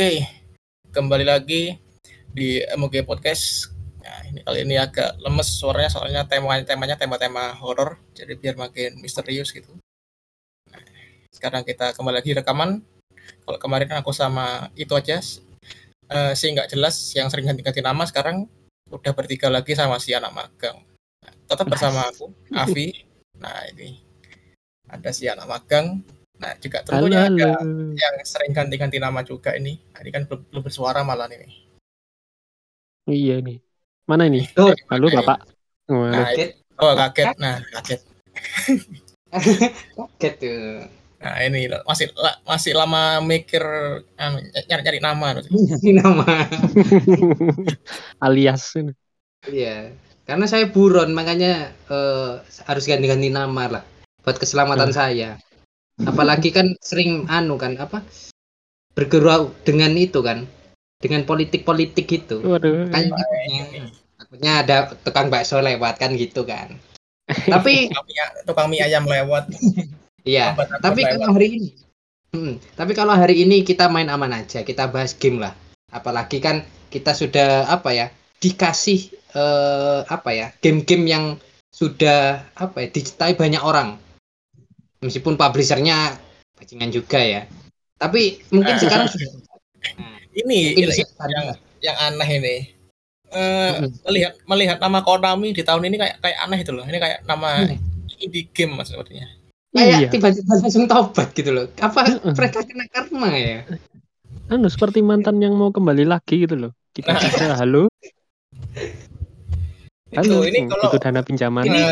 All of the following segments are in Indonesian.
Oke, kembali lagi di MOG Podcast. Nah, ini kali ini agak lemes suaranya soalnya temanya temanya tema-tema horor, jadi biar makin misterius gitu. Nah, sekarang kita kembali lagi rekaman. Kalau kemarin kan aku sama itu aja uh, sih nggak jelas yang sering ganti-ganti nama sekarang udah bertiga lagi sama si anak magang. Nah, tetap bersama aku, Avi. Nah, ini ada si anak magang Nah, juga tentunya halo, ada yang sering ganti-ganti nama juga ini. Nah, ini kan belum, belum bersuara malah ini. Iya ini. Mana ini? Oh, halo Bapak. Oh, nah, kaget. Oh, kaget. Nah, kaget. kaget tuh. Nah, ini masih masih lama mikir anu, nyari-nyari nama. Nyari nama. Alias. Iya. Karena saya buron, makanya uh, harus ganti-ganti nama lah buat keselamatan hmm. saya apalagi kan sering anu kan apa bergerak dengan itu kan dengan politik-politik itu. Waduh. kan takutnya ada tukang bakso lewat kan gitu kan. Tapi tukang mie ayam lewat. Iya tapi kalau hari ini hmm, tapi kalau hari ini kita main aman aja kita bahas game lah. Apalagi kan kita sudah apa ya dikasih eh, apa ya game-game yang sudah apa ya dicintai banyak orang meskipun publishernya bajingan juga ya. Tapi mungkin nah, sekarang sudah ini, ini yang yang aneh ini. Uh, melihat melihat nama Konami di tahun ini kayak kayak aneh itu loh. Ini kayak nama hmm. indie game sepertinya. Kayak iya. tiba-tiba langsung tobat gitu loh. Apa mereka kena karma ya? Anu seperti mantan yang mau kembali lagi gitu loh. Kita nah. halo? Halo itu, ini kalau itu dana pinjaman. ini,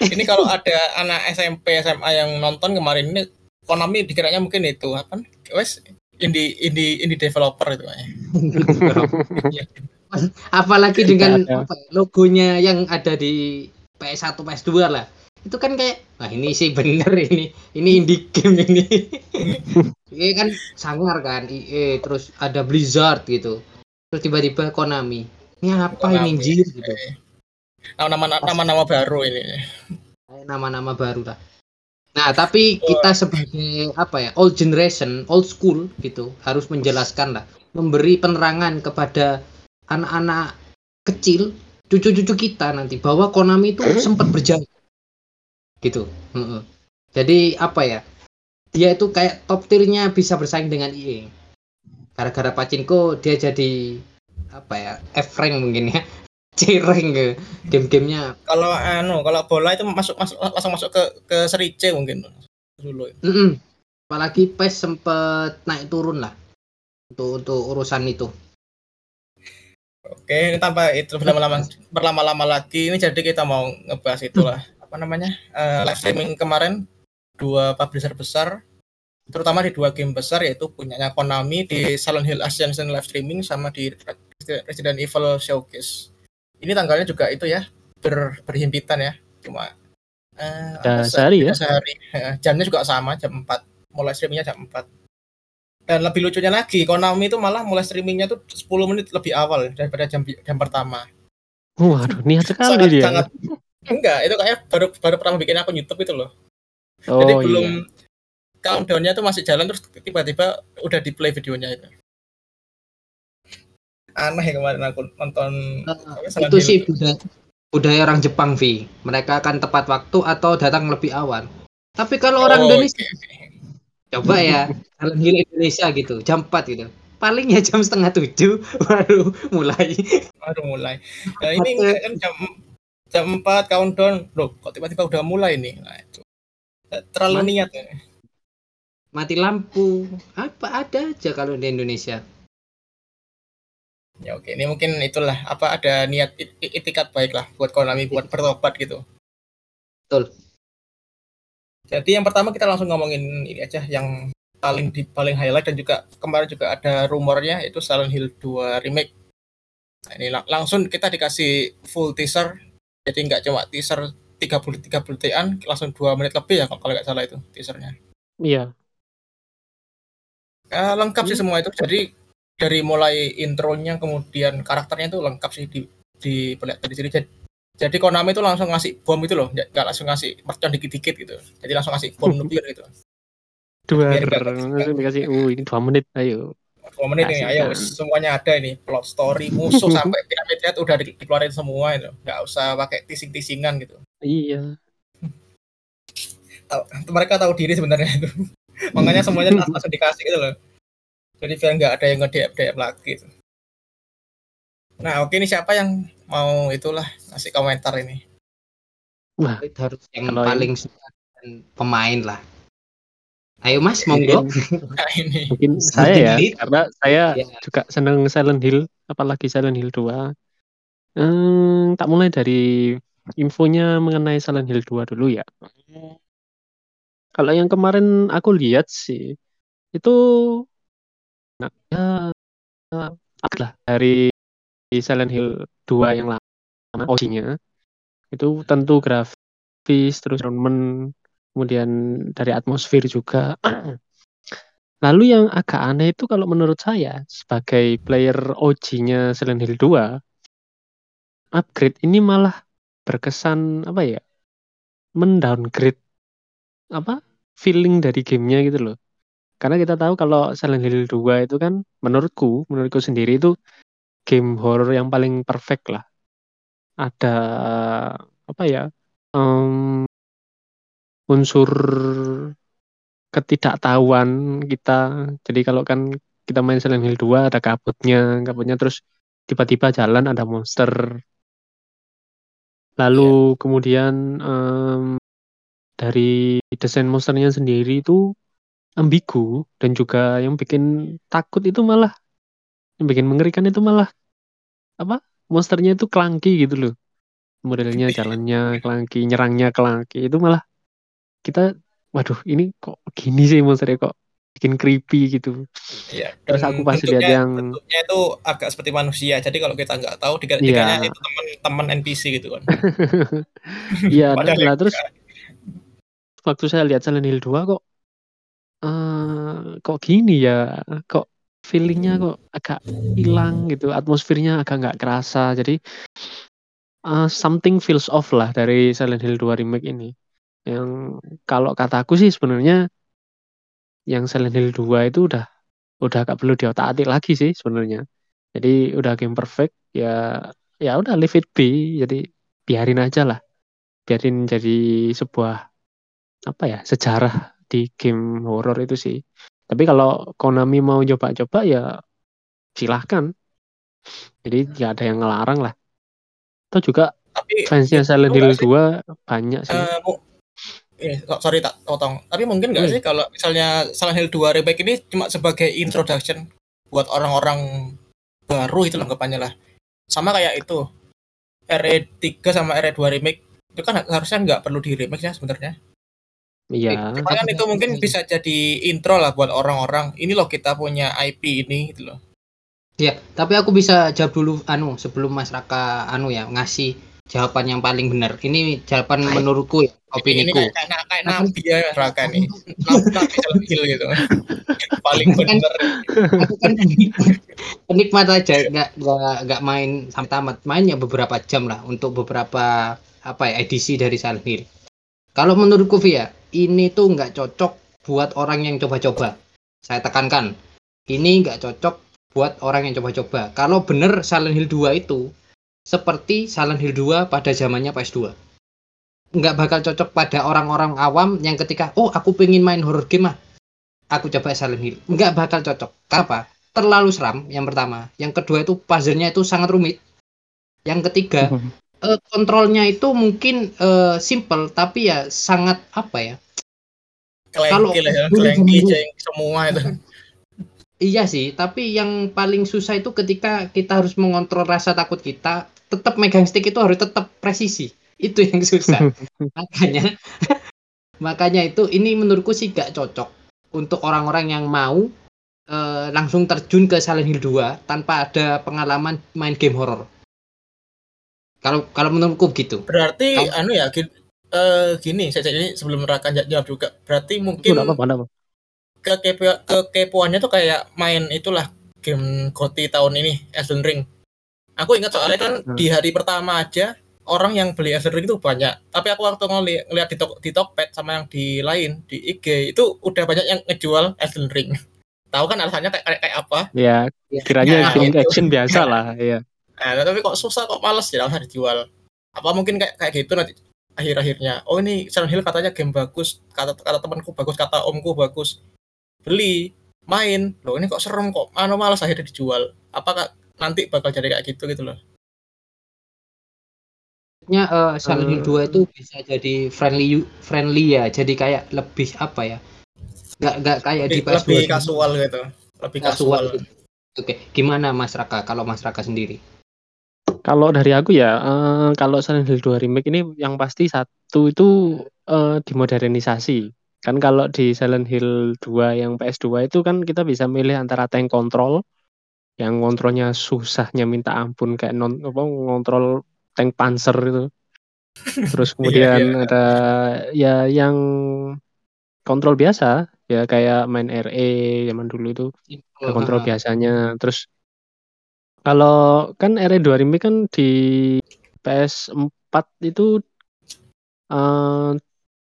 ini kalau ada anak SMP SMA yang nonton kemarin ini Konami dikiranya mungkin itu apa wes indie indie indie developer itu ya. apalagi dengan apa, logonya yang ada di PS1 PS2 lah. Itu kan kayak wah ini sih bener ini. Ini indie game ini. Ini kan sangar kan. IE terus ada Blizzard gitu. Terus tiba-tiba Konami. Ini apa Konami. ini jir gitu nama-nama nama-nama baru ini. Nama-nama baru lah. Nah tapi kita sebagai apa ya old generation old school gitu harus menjelaskan lah. Memberi penerangan kepada anak-anak kecil cucu-cucu kita nanti bahwa Konami itu sempat berjaya gitu. Jadi apa ya dia itu kayak top tiernya bisa bersaing dengan IE gara-gara Pachinko dia jadi apa ya F rank mungkin ya cireng ke. Game-gamenya. Kalau anu kalau bola itu masuk masuk langsung masuk ke ke seri C mungkin dulu. Mm -mm. apalagi PES sempet naik turun lah. Untuk untuk urusan itu. Oke ini tanpa itu berlama-lama berlama-lama lagi. Ini jadi kita mau ngebahas itulah. Apa namanya? Uh, live streaming kemarin dua publisher besar. Terutama di dua game besar yaitu punyanya Konami di Silent Hill Ascension live streaming sama di Resident Evil Showcase ini tanggalnya juga itu ya ber, berhimpitan ya cuma uh, ya, sehari ya? sehari. Jamnya juga sama jam 4 mulai streamingnya jam 4 dan lebih lucunya lagi Konami itu malah mulai streamingnya tuh 10 menit lebih awal daripada jam jam pertama. Waduh niat sekali sangat, dia. sangat, enggak itu kayak baru baru pertama bikin akun YouTube itu loh. Oh, jadi belum iya. countdownnya tuh masih jalan terus tiba-tiba udah di play videonya itu aneh kemarin aku nonton. Uh, itu sih budaya, budaya orang Jepang Vi. Mereka akan tepat waktu atau datang lebih awal. Tapi kalau oh, orang Indonesia okay. coba ya kalau Indonesia gitu jam 4 gitu. Paling ya jam setengah tujuh baru mulai. Baru mulai. Nah, ini kan jam jam 4 countdown. Loh kok tiba-tiba udah mulai nih? Nah, itu. Terlalu mati, niat ya. mati lampu. Apa ada aja kalau di Indonesia Ya oke, ini mungkin itulah apa ada niat itikat baik lah buat Konami buat bertobat gitu. Betul. Jadi yang pertama kita langsung ngomongin ini aja yang paling di paling highlight dan juga kemarin juga ada rumornya itu Silent Hill 2 remake. Nah, ini lang langsung kita dikasih full teaser. Jadi nggak cuma teaser 30 30 detik-an, langsung 2 menit lebih ya kalau nggak salah itu teasernya. Iya. Ya, lengkap sih semua itu. Jadi dari mulai intronya kemudian karakternya itu lengkap sih di di dari sini jadi, jadi Konami itu langsung ngasih bom itu loh. Nggak langsung ngasih mercon dikit-dikit gitu. Jadi langsung ngasih bom nuklir gitu. Dua langsung dikasih, oh ini dua menit, ayo. dua menit ini ayo. Semuanya ada ini. Plot story musuh sampai piramid udah di- dikeluarin semua itu. Nggak usah pakai tising-tisingan gitu. Iya. Mereka tahu diri sebenarnya itu. Makanya semuanya langsung dikasih gitu loh jadi biar nggak ada yang nge DM DM lagi nah oke ini siapa yang mau itulah ngasih komentar ini Wah, Itu harus yang Kalau paling suka dan pemain lah. Ayo Mas, monggo. nah ini mungkin saya ya, karena saya Ya. juga seneng Silent Hill, apalagi Silent Hill 2. Hmm, tak mulai dari infonya mengenai Silent Hill 2 dulu ya. Kalau yang kemarin aku lihat sih, itu nah, ya lah dari Silent Hill 2 yang lama OG-nya itu tentu grafis terus environment kemudian dari atmosfer juga. Lalu yang agak aneh itu kalau menurut saya sebagai player OG-nya Silent Hill 2 upgrade ini malah berkesan apa ya mendowngrade apa feeling dari gamenya gitu loh karena kita tahu kalau Silent Hill 2 itu kan menurutku menurutku sendiri itu game horror yang paling perfect lah. Ada apa ya em, unsur ketidaktahuan kita. Jadi kalau kan kita main Silent Hill 2 ada kabutnya kabutnya terus tiba-tiba jalan ada monster. Lalu kemudian em, dari desain monsternya sendiri itu ambigu dan juga yang bikin takut itu malah yang bikin mengerikan itu malah apa? Monsternya itu clunky gitu loh. Modelnya jalannya clunky nyerangnya clunky itu malah kita waduh ini kok gini sih monsternya kok bikin creepy gitu. Ya Terus aku pas lihat yang- bentuknya itu agak seperti manusia. Jadi kalau kita nggak tahu dikira dikiranya itu teman-teman NPC gitu kan. Iya yang terus waktu saya lihat Silent Hill 2 kok eh kok gini ya? Kok feelingnya kok agak hilang gitu? Atmosfernya agak nggak kerasa. Jadi eh, something feels off lah dari Silent Hill 2 remake ini. Yang kalau kataku sih sebenarnya yang Silent Hill 2 itu udah udah gak perlu diotak-atik lagi sih sebenarnya. Jadi udah game perfect ya ya udah leave it be. Jadi biarin aja lah. Biarin jadi sebuah apa ya sejarah di game horror itu sih tapi kalau Konami mau coba-coba ya silahkan jadi nggak ada yang ngelarang lah atau juga tapi fansnya Silent itu Hill nggak sih? 2 banyak sih Eh, mu- eh, so- sorry tak potong. Tapi mungkin nggak Hmm. sih kalau misalnya Silent Hill 2 remake ini cuma sebagai introduction buat orang-orang baru itu anggapannya lah. Sama kayak itu RE3 sama RE2 remake itu kan harusnya nggak perlu di remake ya sebenarnya. Iya kan itu mungkin bisa jadi intro lah buat orang-orang. Ini loh kita punya IP ini gitu loh. Ya, tapi aku bisa jawab dulu anu sebelum Mas Raka anu ya ngasih jawaban yang paling benar. Ini jawaban Baik. menurutku ya, Ini opiniku. kayak kayak, kayak nabi ya Raka nih. Nabi, Hill gitu. Paling bener. Aku kan penikmat, aja, nggak nggak nggak main sampai tamat. Main ya beberapa jam lah untuk beberapa apa ya edisi dari Silent Hill. Kalau menurutku Via, ini tuh nggak cocok buat orang yang coba-coba. Saya tekankan, ini nggak cocok buat orang yang coba-coba. Kalau bener Silent Hill 2 itu seperti Silent Hill 2 pada zamannya PS2. Nggak bakal cocok pada orang-orang awam yang ketika, oh aku pengen main horror game ah, aku coba Silent Hill. Nggak bakal cocok. Kenapa? Terlalu seram yang pertama. Yang kedua itu puzzle-nya itu sangat rumit. Yang ketiga, eh, kontrolnya itu mungkin eh, simple tapi ya sangat apa ya? Kalau- ya, semua itu. Iya sih, tapi yang paling susah itu ketika kita harus mengontrol rasa takut kita, tetap megang stick itu harus tetap presisi. Itu yang susah. makanya makanya itu ini menurutku sih gak cocok untuk orang-orang yang mau eh, langsung terjun ke Silent Hill 2 tanpa ada pengalaman main game horror. Kalau kalau menurutku gitu. Berarti Kamu- anu ya gini, eh, gini saya jadi sebelum Raka jawab juga. Berarti mungkin Nggak apa-apa, nggak apa-apa. kekepo kekepoannya tuh kayak main itulah game GOTY tahun ini Elden Ring. Aku ingat soalnya kan Hmm. di hari pertama aja orang yang beli Elden Ring itu banyak. Tapi aku waktu ngeli ngeliat di, Tok di Tokped sama yang di lain di IG itu udah banyak yang ngejual Elden Ring. Tahu kan alasannya kayak kayak, kayak apa? Ya, Ya. kiranya Nah, game itu. action biasa lah, ya. Nah, tapi kok susah kok males ya usah dijual. Apa mungkin kayak kayak gitu nanti akhir-akhirnya. Oh ini Silent Hill katanya game bagus, kata kata temanku bagus, kata omku bagus. Beli, main. Loh ini kok serem kok. Anu males akhirnya dijual. Apakah nanti bakal jadi kayak gitu gitu loh. Maksudnya eh, Silent Hill Eh. 2 itu bisa jadi friendly friendly ya. Jadi kayak lebih apa ya? Nggak nggak kayak di Lebih, PS2 lebih dulu. kasual gitu. Lebih Kasual kasual. gitu. Oke, gimana Mas Raka kalau Mas Raka sendiri? Kalau dari aku ya, eh, kalau Silent Hill 2 remake ini yang pasti satu itu eh, dimodernisasi. Kan kalau di Silent Hill 2 yang PS2 itu kan kita bisa milih antara tank control yang kontrolnya susahnya minta ampun kayak non apa ngontrol tank panzer itu. Terus kemudian iya. ada ya yang kontrol biasa ya kayak main RE zaman dulu itu ada kontrol Ah, biasanya. Terus kalau kan RE2 remake kan di PS4 itu eh,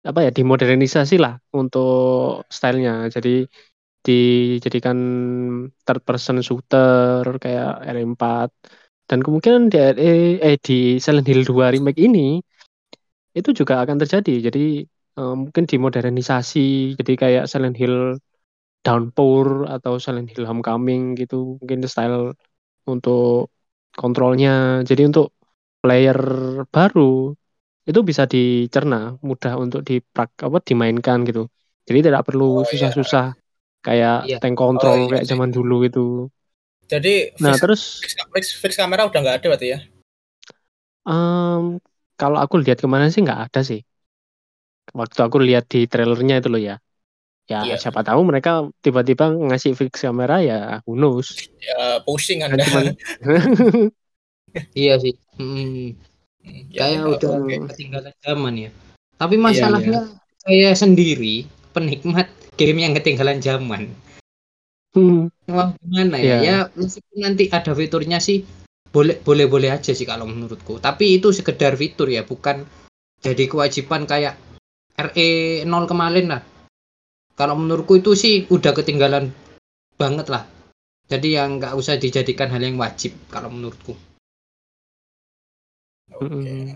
apa ya dimodernisasi lah untuk stylenya. Jadi dijadikan third person shooter kayak RE4 dan kemungkinan di RE eh di Silent Hill 2 remake ini itu juga akan terjadi. Jadi eh, mungkin dimodernisasi jadi kayak Silent Hill Downpour atau Silent Hill Homecoming gitu mungkin style untuk kontrolnya. Jadi untuk player baru itu bisa dicerna, mudah untuk diprak apa dimainkan gitu. Jadi tidak perlu Oh, iya. susah-susah kayak Iya. tank control Oh, iya kayak zaman dulu itu. Jadi Nah, fix, terus fix, fix, fix kamera udah nggak ada berarti ya? em, kalau aku lihat ke mana sih nggak ada sih. Waktu aku lihat di trailernya itu loh ya. Ya Iya. siapa tahu mereka tiba-tiba ngasih fix kamera ya who knows. Ya pusing Kan Anda. cuman Iya sih. Hmm, Ya, kayak udah oke. ketinggalan zaman ya. Tapi masalahnya saya sendiri penikmat game yang ketinggalan zaman. Hmm, Wah, gimana ya? Iya. Ya meskipun nanti ada fiturnya sih boleh boleh boleh aja sih kalau menurutku. Tapi itu sekedar fitur ya, bukan jadi kewajiban kayak RE 0 kemarin lah. Kalau menurutku itu sih udah ketinggalan banget lah. Jadi yang nggak usah dijadikan hal yang wajib kalau menurutku. Oke. Mm-mm.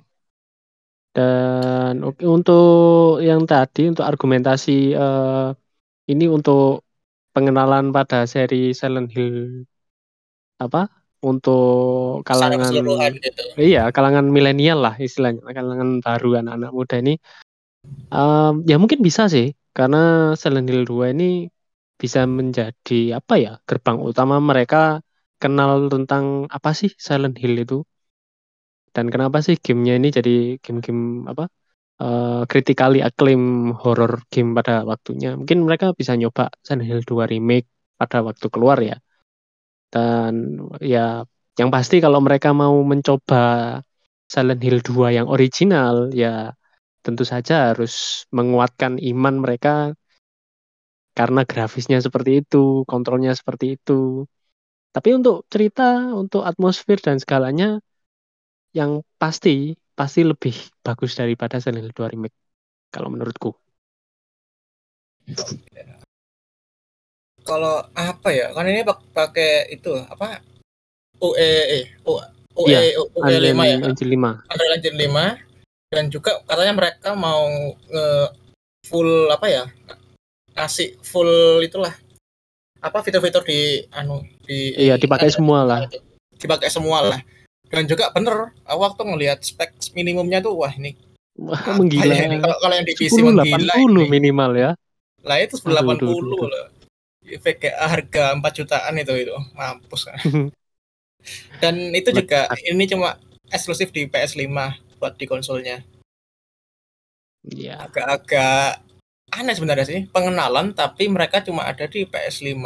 Dan oke untuk yang tadi untuk argumentasi eh, ini untuk pengenalan pada seri Silent Hill apa untuk kalangan gitu. iya kalangan milenial lah istilahnya kalangan baru anak-anak muda ini em, ya mungkin bisa sih karena Silent Hill 2 ini bisa menjadi apa ya gerbang utama mereka kenal tentang apa sih Silent Hill itu. Dan kenapa sih gamenya ini jadi game-game apa eh, critically acclaim horror game pada waktunya. Mungkin mereka bisa nyoba Silent Hill 2 remake pada waktu keluar ya. Dan ya yang pasti kalau mereka mau mencoba Silent Hill 2 yang original ya tentu saja harus menguatkan iman mereka karena grafisnya seperti itu, kontrolnya seperti itu. Tapi untuk cerita, untuk atmosfer dan segalanya yang pasti pasti lebih bagus daripada Silent Hill 2 remake kalau menurutku. Kalau apa ya? Kan ini pak- pakai itu apa? Eh, UE Iya, UE 5 ya. Unreal Engine 5. Unreal Engine 5 dan juga katanya mereka mau nge full apa ya? ngasih full itulah apa fitur-fitur di anu di Iya, dipakai Unreal semua lah. 5 itu. Dipakai semua lah. Dan juga bener, aku waktu ngelihat spek minimumnya tuh wah ini Wah, menggila. ya ini? Kalau kalau yang di PC 10 menggila 80 ini. minimal ya. Lah itu Aduh, aduh, 80 aduh, aduh. loh. VGA harga 4 jutaan itu itu. Mampus kan. Dan itu juga ini cuma eksklusif di PS5 buat di konsolnya. Iya. Agak-agak aneh sebenarnya sih pengenalan tapi mereka cuma ada di PS5.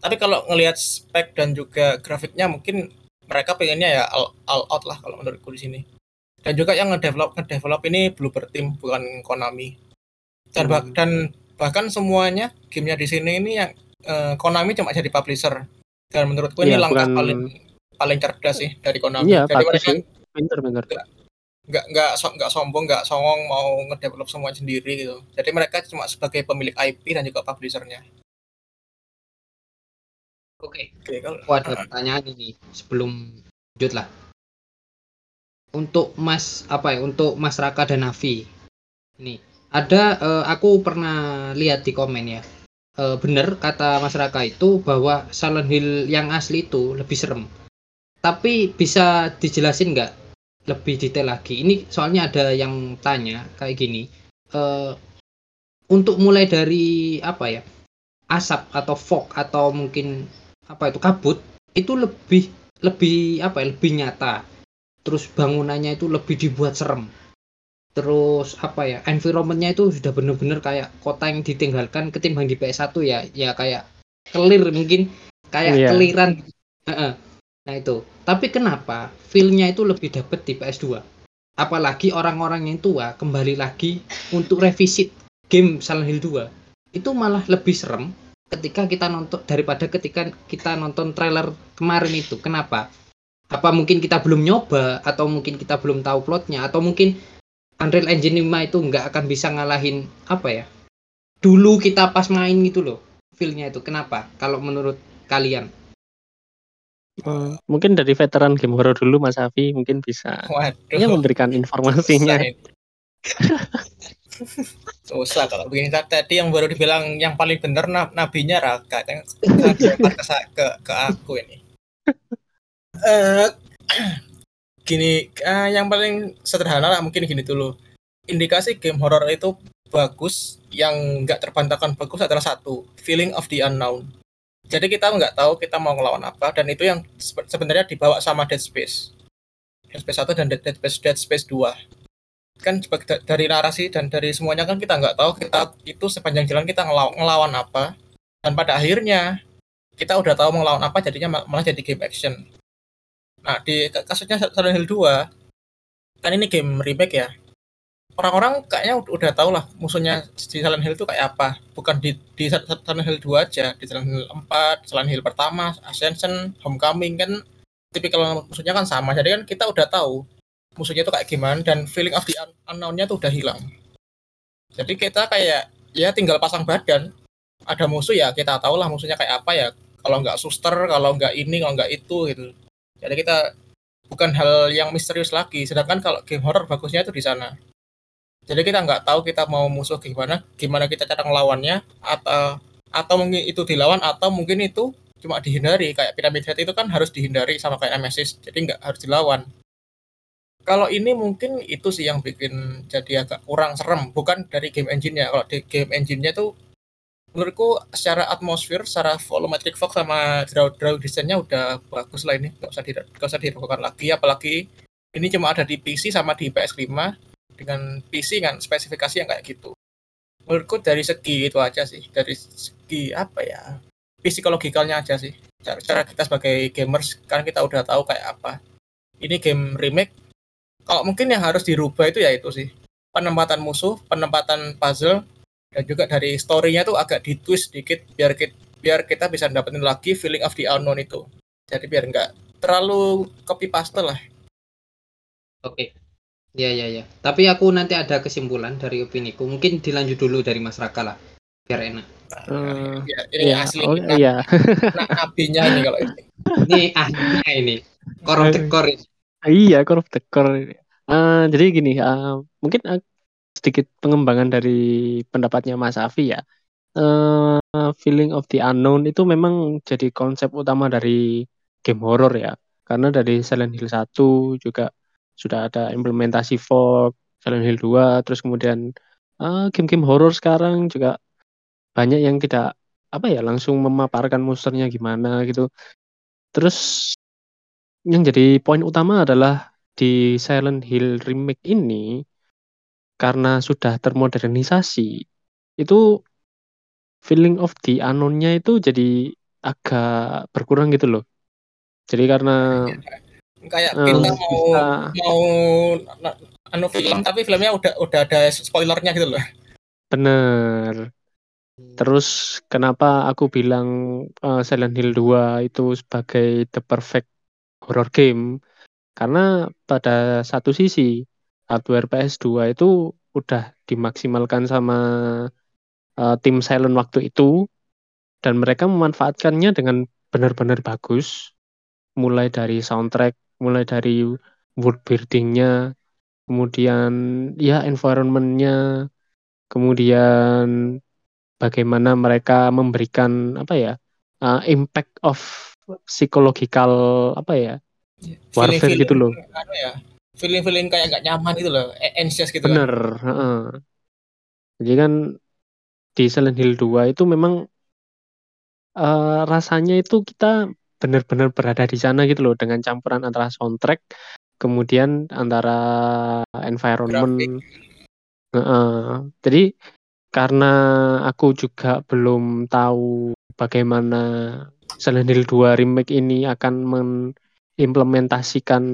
Tapi kalau ngelihat spek dan juga grafiknya mungkin mereka pengennya ya all, all out lah kalau menurutku di sini. Dan juga yang ngedevelop ngedevelop ini Bluebird Team bukan Konami. Dan, bah- Hmm. dan bahkan semuanya gamenya di sini ini yang eh, Konami cuma jadi publisher. Dan menurutku ini Iya, langkah bukan- paling paling cerdas sih dari Konami. Iya, jadi mereka. Pinter, pinter. Nggak nggak so- nggak sombong nggak songong mau ngedevelop semua sendiri gitu jadi mereka cuma sebagai pemilik IP dan juga publishernya Oke. oke kalau ada pertanyaan ini sebelum lanjut lah. Untuk Mas apa ya? Untuk Mas Raka dan Navi. Nih, ada eh, aku pernah lihat di komen ya. Eh, bener kata Mas Raka itu bahwa Silent Hill yang asli itu lebih serem. Tapi bisa dijelasin nggak lebih detail lagi? Ini soalnya ada yang tanya kayak gini. Eh, untuk mulai dari apa ya? Asap atau fog atau mungkin apa itu kabut itu lebih lebih apa ya lebih nyata terus bangunannya itu lebih dibuat serem terus apa ya environmentnya itu sudah bener-bener kayak kota yang ditinggalkan ketimbang di PS1 ya ya kayak clear mungkin kayak Iya. keliran gitu. Heeh. Nah itu tapi kenapa feelnya itu lebih dapet di PS2 apalagi orang-orang yang tua kembali lagi untuk revisit game Silent Hill 2 itu malah lebih serem ketika kita nonton daripada ketika kita nonton trailer kemarin itu. Kenapa? Apa mungkin kita belum nyoba atau mungkin kita belum tahu plotnya atau mungkin Unreal Engine 5 itu nggak akan bisa ngalahin apa ya? Dulu kita pas main gitu loh. Feel-nya itu. Kenapa? Kalau menurut kalian? Eh, mungkin dari veteran game horror dulu Mas Afi mungkin bisa. Waduh. Ya memberikan informasinya. susah kalau begini tadi yang baru dibilang yang paling benar nab- nabinya Raka. Yang ke, ke ke aku ini. Eh, gini eh, yang paling sederhana lah mungkin gini dulu. Indikasi game horror itu bagus yang nggak terbantahkan bagus adalah satu feeling of the unknown jadi kita nggak tahu kita mau ngelawan apa dan itu yang sebe- sebenarnya dibawa sama Dead Space. Dead Space 1 dan Dead Space, Dead Space 2 kan dari narasi dan dari semuanya kan kita nggak tahu kita itu sepanjang jalan kita ngelawan, apa. Dan pada akhirnya kita udah tahu ngelawan apa jadinya ma- malah jadi game action. Nah di ka- kasusnya Silent Hill 2 kan ini game remake ya orang-orang kayaknya ud- udah tahu lah musuhnya di Silent Hill itu kayak apa bukan di, di Sil- Silent Hill 2 aja di Silent Hill 4 Silent Hill pertama Ascension Homecoming kan tipikal musuhnya kan sama jadi kan kita udah tahu musuhnya itu kayak gimana dan feeling of the un- unknown-nya tuh udah hilang. Jadi kita kayak ya tinggal pasang badan. Ada musuh ya kita tahu lah musuhnya kayak apa ya. Kalau nggak suster, kalau nggak ini, kalau nggak itu gitu. Jadi kita bukan hal yang misterius lagi. Sedangkan kalau game horror bagusnya itu di sana. Jadi kita nggak tahu kita mau musuh gimana, gimana kita cara ngelawannya, atau atau mungkin itu dilawan atau mungkin itu cuma dihindari. Kayak piramid head itu kan harus dihindari sama kayak Nemesis jadi nggak harus dilawan. Kalau ini mungkin itu sih yang bikin jadi agak kurang serem bukan dari game engine-nya. Kalau di game engine-nya tuh menurutku secara atmosfer secara volumetric fog sama draw draw desainnya udah bagus lah ini. Nggak usah di, nggak usah diragukan lagi apalagi ini cuma ada di PC sama di PS5 dengan PC kan spesifikasi yang kayak gitu. Menurutku dari segi itu aja sih dari segi apa ya psikologikalnya aja sih. Cara, cara kita sebagai gamers kan kita udah tahu kayak apa. Ini game remake kalau mungkin yang harus dirubah itu ya itu sih. Penempatan musuh penempatan puzzle dan juga dari story-nya tuh agak ditwist dikit biar kita biar kita bisa dapetin lagi feeling of the unknown itu. Jadi biar nggak terlalu copy paste lah. Oke. Ya ya ya. Tapi aku nanti ada kesimpulan dari opiniku. Mungkin dilanjut dulu dari Mas Raka lah. Biar enak. Eh, ya, ini Iya, asli oh, iya. nah, nabinya ini kalau ini Ini ahlinya ini. Korom tekor ini. Iya, korup tekor. Eh, jadi gini, eh, mungkin eh, sedikit pengembangan dari pendapatnya Mas Afi ya. Eh, feeling of the unknown itu memang jadi konsep utama dari game horror ya. Karena dari Silent Hill 1 juga sudah ada implementasi fog, Silent Hill 2, terus kemudian eh, game-game horror sekarang juga banyak yang tidak apa ya langsung memaparkan monsternya gimana gitu. Terus yang jadi poin utama adalah di Silent Hill remake ini karena sudah termodernisasi itu feeling of the unknown-nya itu jadi agak berkurang gitu loh. Jadi karena kayak kita mau bisa- mau anu film tapi filmnya udah udah ada spoilernya gitu loh bener. Terus kenapa aku bilang eh, Silent Hill 2 itu sebagai the perfect horror game? Karena pada satu sisi hardware PS2 itu udah dimaksimalkan sama uh, tim Silent waktu itu dan mereka memanfaatkannya dengan benar-benar bagus mulai dari soundtrack mulai dari world buildingnya kemudian ya environmentnya kemudian bagaimana mereka memberikan apa ya uh, impact of psychological apa ya warfare Feeling-feeling gitu loh anu ya, feeling-feeling kayak gak nyaman gitu loh, anxious gitu bener kan. heeh. jadi kan di Silent Hill 2 itu memang eh, rasanya itu kita benar-benar berada di sana gitu loh dengan campuran antara soundtrack kemudian antara environment. Heeh. jadi karena aku juga belum tahu bagaimana Silent Hill 2 remake ini akan mengimplementasikan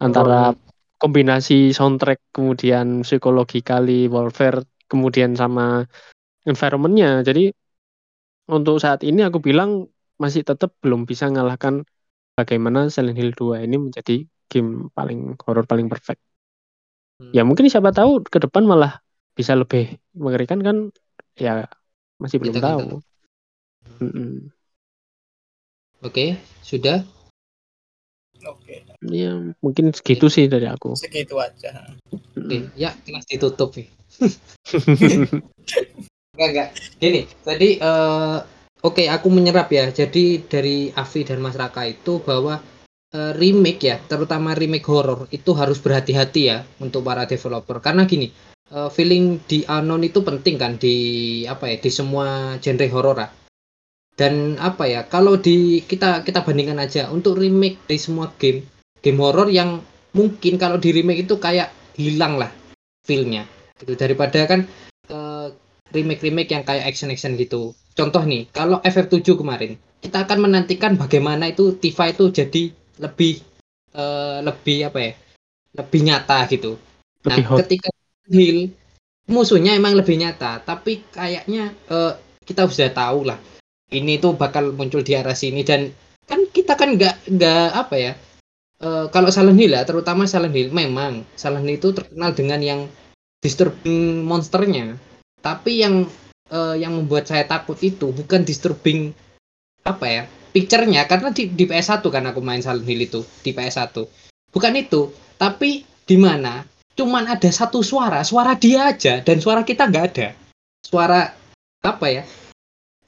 antara kombinasi soundtrack kemudian psychologically warfare kemudian sama environmentnya. Jadi untuk saat ini aku bilang masih tetap belum bisa ngalahkan bagaimana Silent Hill 2 ini menjadi game paling horor paling perfect Hmm. ya mungkin siapa tahu ke depan malah bisa lebih mengerikan kan ya masih belum Kita- kita- tahu Mm-mm. Oke, sudah. Oke, ya mungkin segitu sih dari aku segitu aja. Oke, ya kelas ditutup nih. Enggak, enggak. Gini, tadi eh, oke aku menyerap ya. Jadi dari Avi dan Mas Raka itu bahwa eh, remake ya, terutama remake horror itu harus berhati-hati ya untuk para developer. Karena gini, eh, feeling di unknown itu penting kan di apa ya, di semua genre horor lah. Dan apa ya, kalau di kita kita bandingkan aja untuk remake di semua game, game horror yang mungkin kalau di remake itu kayak hilang lah feelnya gitu daripada kan eh, remake-remake yang kayak action-action gitu. Contoh nih, kalau FF7 kemarin, kita akan menantikan bagaimana itu Tifa itu jadi lebih eh, lebih apa ya? Lebih nyata gitu. Nah, lebih hot ketika heal musuhnya emang lebih nyata, tapi kayaknya eh, kita sudah tahu lah ini tuh bakal muncul di arah sini dan kan kita kan nggak nggak apa ya eh, kalau Silent Hill ya terutama Silent Hill memang Silent Hill itu terkenal dengan yang disturbing monsternya tapi yang eh, yang membuat saya takut itu bukan disturbing apa ya picture-nya. Karena di, di PS1 kan aku main Silent Hill itu di PS1 bukan itu tapi di mana cuman ada satu suara suara dia aja dan suara kita nggak ada. Suara apa ya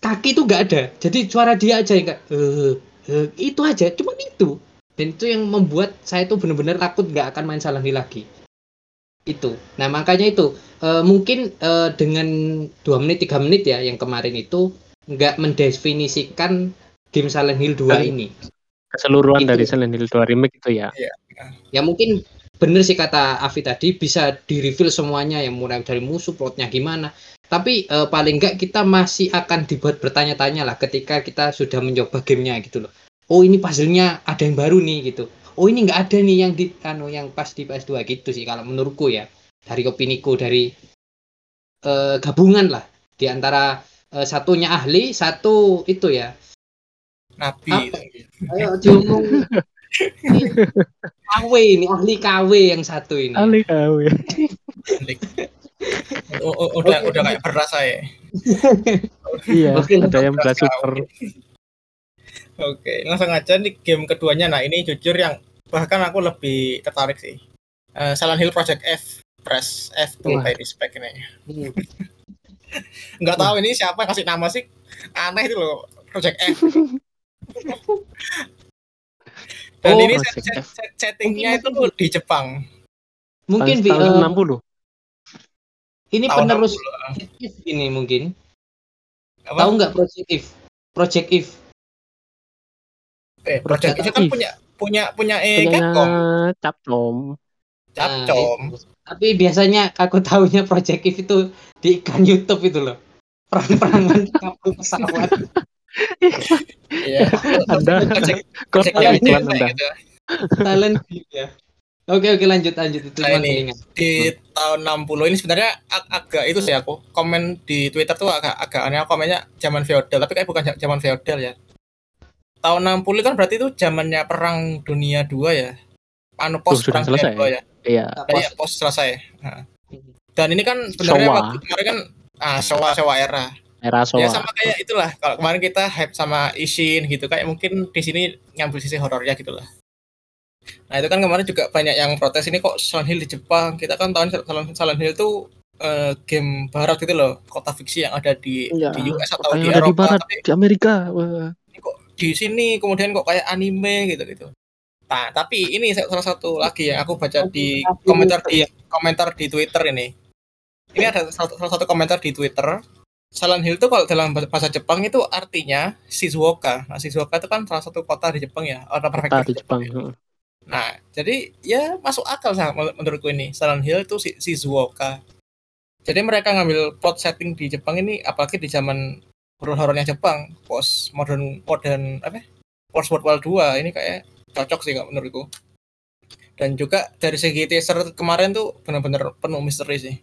kaki itu nggak ada. Jadi suara dia aja yang kayak "Eh, eh," itu aja cuman itu. Dan itu yang membuat saya tuh bener-bener takut nggak akan main Silent Hill lagi. Itu. Nah makanya itu eh, mungkin eh, dengan dua menit tiga menit ya yang kemarin itu nggak mendefinisikan game Silent Hill 2 Kan- ini. Keseluruhan Itu. dari Silent Hill 2 remake itu ya. Ya mungkin bener sih kata Avi tadi bisa di reveal semuanya yang mulai dari musuh plotnya gimana. Tapi eh, paling nggak kita masih akan dibuat bertanya-tanya lah ketika kita sudah mencoba gamenya gitu loh. Oh ini puzzle-nya ada yang baru nih gitu. Oh ini nggak ada nih yang di anu yang pas di PS2 gitu sih kalau menurutku ya dari opiniku dari eh, gabungan lah di antara eh, satunya ahli satu itu ya Nabi. Apa? ayo diomong KW ini ahli KW yang satu ini Ali KW udah udah kayak beras saya. iya ada yang belas super Oke, langsung aja nih game keduanya. Nah, ini jujur yang bahkan aku lebih tertarik sih. Eh, Silent Hill Project F, press F to Wah. pay respect ini. Hmm. Nggak tahu ini siapa yang kasih nama sih. Aneh itu loh, Project F. Dan Oh, ini set- set- set- settingnya itu Mungkin- di Jepang. mungkin tahun, tahun eh, 60 ini Tahun penerus 60. If ini mungkin Apa? tahu nggak Project If Project If Eh, Project F Project kan If. punya punya punya eh punya Capcom. Capcom Capcom. Nah. Tapi biasanya aku tahunya Project If itu di iklan YouTube itu loh. Perang-perangan kapal pesawat. Iya. Anda Project iklan Anda. talent ya. Oke oke lanjut lanjut. Itu Nah, ini. di tahun 60 ini sebenarnya ag- agak itu sih aku komen di Twitter tuh agak agak aneh. Aku komennya zaman feodal tapi kayak bukan zaman feodal ya. Tahun 60 kan berarti itu zamannya perang dunia 2 ya? Anu pos Tuh, sudah perang dunia selesai. 2 ya Iya. Nggak Kayak pos- pos selesai. Nah. Dan ini kan sebenarnya Showa. waktu kemarin kan ah Showa Showa era. Era Ya Showa. sama kayak itulah. Kalau kemarin kita hype sama Ishin gitu kayak mungkin di sini ngambil sisi horornya gitu lah. Nah itu kan kemarin juga banyak yang protes ini kok Silent Hill di Jepang. Kita kan tahu Silent, Hill itu eh, game barat gitu loh, kota fiksi yang ada di, Iya, di US atau di ada di Eropa. barat, Tapi di Amerika. Wah. ini kok di sini kemudian kok kayak anime gitu gitu. Nah tapi ini salah satu lagi yang aku baca di komentar di komentar di Twitter ini. Ini ada salah satu komentar di Twitter. Silent Hill itu kalau dalam bahasa Jepang itu artinya Shizuoka. Nah, Shizuoka itu kan salah satu kota di Jepang ya, Kota prefektur di Jepang. Nah, jadi ya masuk akal sih menur- menurutku ini. Silent Hill itu Shi- Shizuoka. Jadi mereka ngambil plot setting di Jepang ini apalagi di zaman horor-horornya Jepang, post modern modern apa? Post World War 2 ini kayak cocok sih kak menurutku. Dan juga dari segi teaser kemarin tuh benar-benar penuh misteri sih.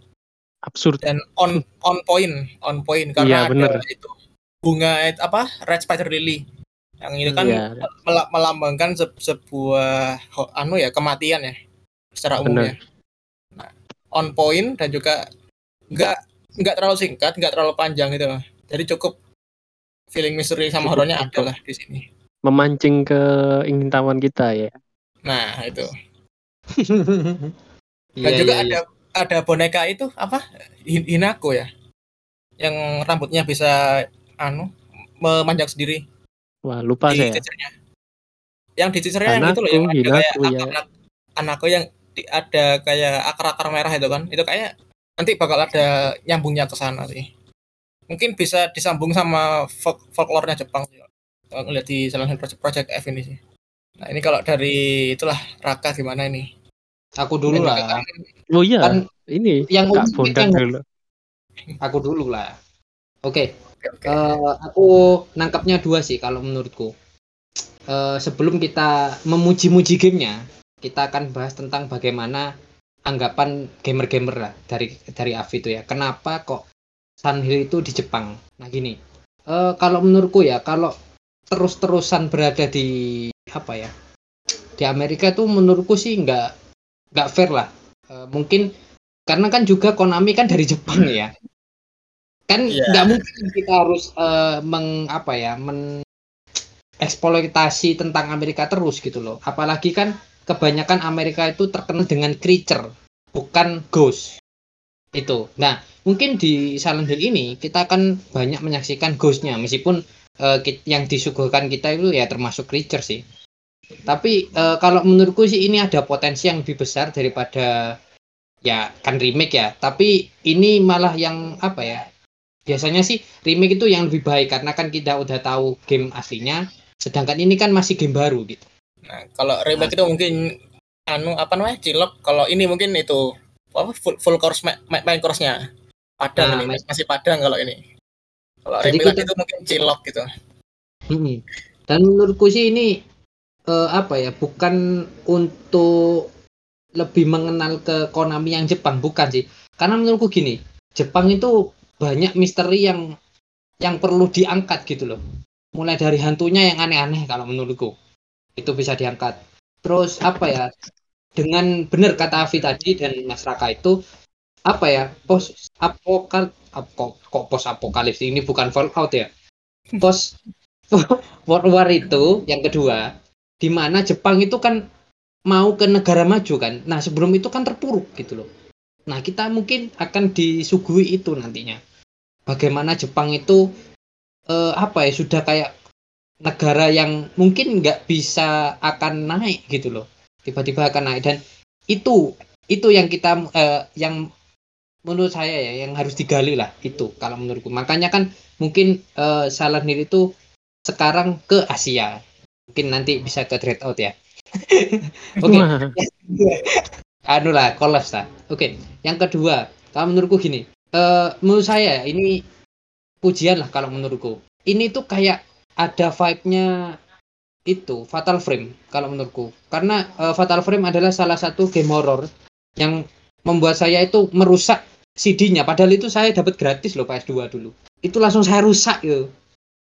Absurd. Dan on on point, on point karena bener. ada itu bunga apa? Red Spider Lily. Yang itu kan mela- melambangkan se- sebuah anu ya kematian ya secara umum Bener. ya. Nah, on point dan juga nggak nggak terlalu singkat, nggak terlalu panjang gitu. Jadi cukup feeling misteri sama horornya ada lah di sini. Memancing ke ingin tahuan kita ya. Nah itu. Iya, Dan juga iya, ada iya. ada boneka itu apa Hin- Hinako ya, yang rambutnya bisa anu memanjang sendiri Wah, lupa di saya. teasernya. Yang di teasernya yang itu loh yang ada kayak ya. anak anakku yang di- ada kayak akar-akar merah itu kan. Itu kayak nanti bakal ada nyambungnya ke sana sih. Mungkin bisa disambung sama folk folklore-nya Jepang sih. Kalau ngeliat di Silent Hill Project, Project F ini sih. Nah, ini kalau dari itulah Raka gimana ini? Aku dulu lah. kan Oh iya, Kan ini yang Kak unik Bondan yang- dulu. aku dulu lah. Oke, Oke, oke. eh, aku nangkapnya dua sih kalau menurutku. Eh, sebelum kita memuji-muji gamenya, kita akan bahas tentang bagaimana anggapan gamer-gamer lah dari dari Avi itu ya. Kenapa kok Silent Hill itu di Jepang? Nah gini, eh, kalau menurutku ya, kalau terus-terusan berada di apa ya di Amerika itu menurutku sih nggak nggak fair lah. Eh, mungkin karena kan juga Konami kan dari Jepang ya. Kan Iya. nggak mungkin kita harus eh, meng apa ya men eksploitasi tentang Amerika terus gitu loh. Apalagi kan kebanyakan Amerika itu terkenal dengan creature, bukan ghost. Itu. Nah, mungkin di Silent Hill ini kita akan banyak menyaksikan ghostnya meskipun eh, yang disuguhkan kita itu ya termasuk creature sih. Tapi eh, kalau menurutku sih ini ada potensi yang lebih besar daripada ya kan remake ya. Tapi ini malah yang apa ya? Biasanya sih remake itu yang lebih baik karena kan kita udah tahu game aslinya. Sedangkan ini kan masih game baru gitu. Nah, kalau remake itu mungkin anu apa namanya? Cilok. Kalau ini mungkin itu apa full, full course ma- ma- main course-nya. Padang Nah, ini main- masih padang kalau ini. Kalau Jadi kita- itu mungkin cilok gitu. Mm-mm. Dan menurutku sih ini eh, apa ya? Bukan untuk lebih mengenal ke Konami yang Jepang, bukan sih. Karena menurutku gini, Jepang itu banyak misteri yang yang perlu diangkat gitu loh. Mulai dari hantunya yang aneh-aneh kalau menurutku. Itu bisa diangkat. Terus apa ya? Dengan benar kata Avi tadi dan Mas Raka itu apa ya? Pos apokal ap- kok, kok pos apokalips ini bukan Fallout ya. Pos World War itu yang kedua di mana Jepang itu kan mau ke negara maju kan. Nah, sebelum itu kan terpuruk gitu loh. Nah, kita mungkin akan disuguhi itu nantinya. Bagaimana Jepang itu eh, apa ya sudah kayak negara yang mungkin nggak bisa akan naik gitu loh. Tiba-tiba akan naik dan itu itu yang kita eh, yang menurut saya ya yang harus digali lah itu kalau menurutku. Makanya kan mungkin eh, Silent Hill itu sekarang ke Asia. Mungkin nanti bisa ke trade out ya. Oke, anu lah, collapse lah. Oke, yang kedua, kalau menurutku gini, eh menurut saya ini pujian lah kalau menurutku. Ini tuh kayak ada vibe-nya itu Fatal Frame kalau menurutku. Karena eh, Fatal Frame adalah salah satu game horror yang membuat saya itu merusak CD-nya. Padahal itu saya dapat gratis loh PS2 dulu. Itu langsung saya rusak yo.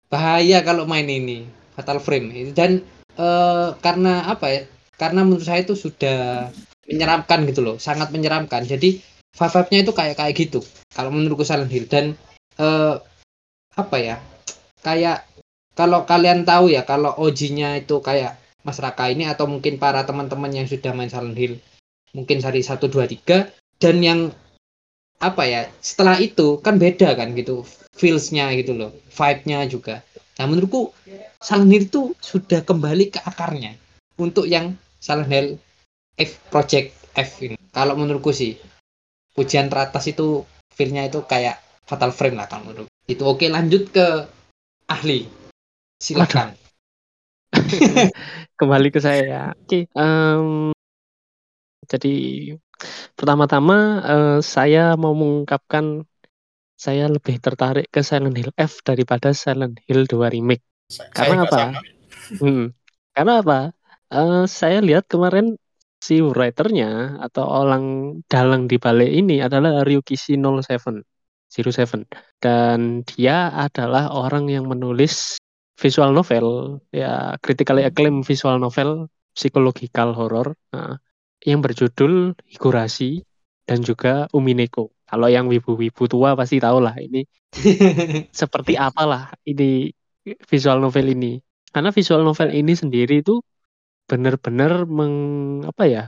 Bahaya kalau main ini Fatal Frame. Dan eh, karena apa ya? Karena menurut saya itu sudah menyeramkan gitu loh sangat menyeramkan jadi vibe-nya itu kayak kayak gitu kalau menurutku Silent Hill dan eh, apa ya kayak kalau kalian tahu ya kalau OG-nya itu kayak Mas Raka ini atau mungkin para teman-teman yang sudah main Silent Hill mungkin seri 1 2 3 dan yang apa ya setelah itu kan beda kan gitu feels-nya gitu loh vibe-nya juga. Nah menurutku Silent Hill itu sudah kembali ke akarnya untuk yang Silent Hill F Project F ini. Kalau menurutku sih pujian teratas itu feel-nya itu kayak Fatal Frame lah kalau menurut itu oke lanjut ke ahli. Silakan. Kembali ke saya ya. Oke, em, jadi pertama-tama eh, saya mau mengungkapkan saya lebih tertarik ke Silent Hill F daripada Silent Hill 2 Remake. Saya- Karena saya apa? Hmm. Karena apa? Eh, saya lihat kemarin si writernya atau orang dalang di balik ini adalah Ryukishi 07 07 dan dia adalah orang yang menulis visual novel ya critically acclaimed visual novel psychological horror nah, yang berjudul Higurashi dan juga Umineko. Kalau yang wibu-wibu tua pasti tahu lah ini seperti apalah ini visual novel ini. Karena visual novel ini sendiri itu benar-benar meng apa ya?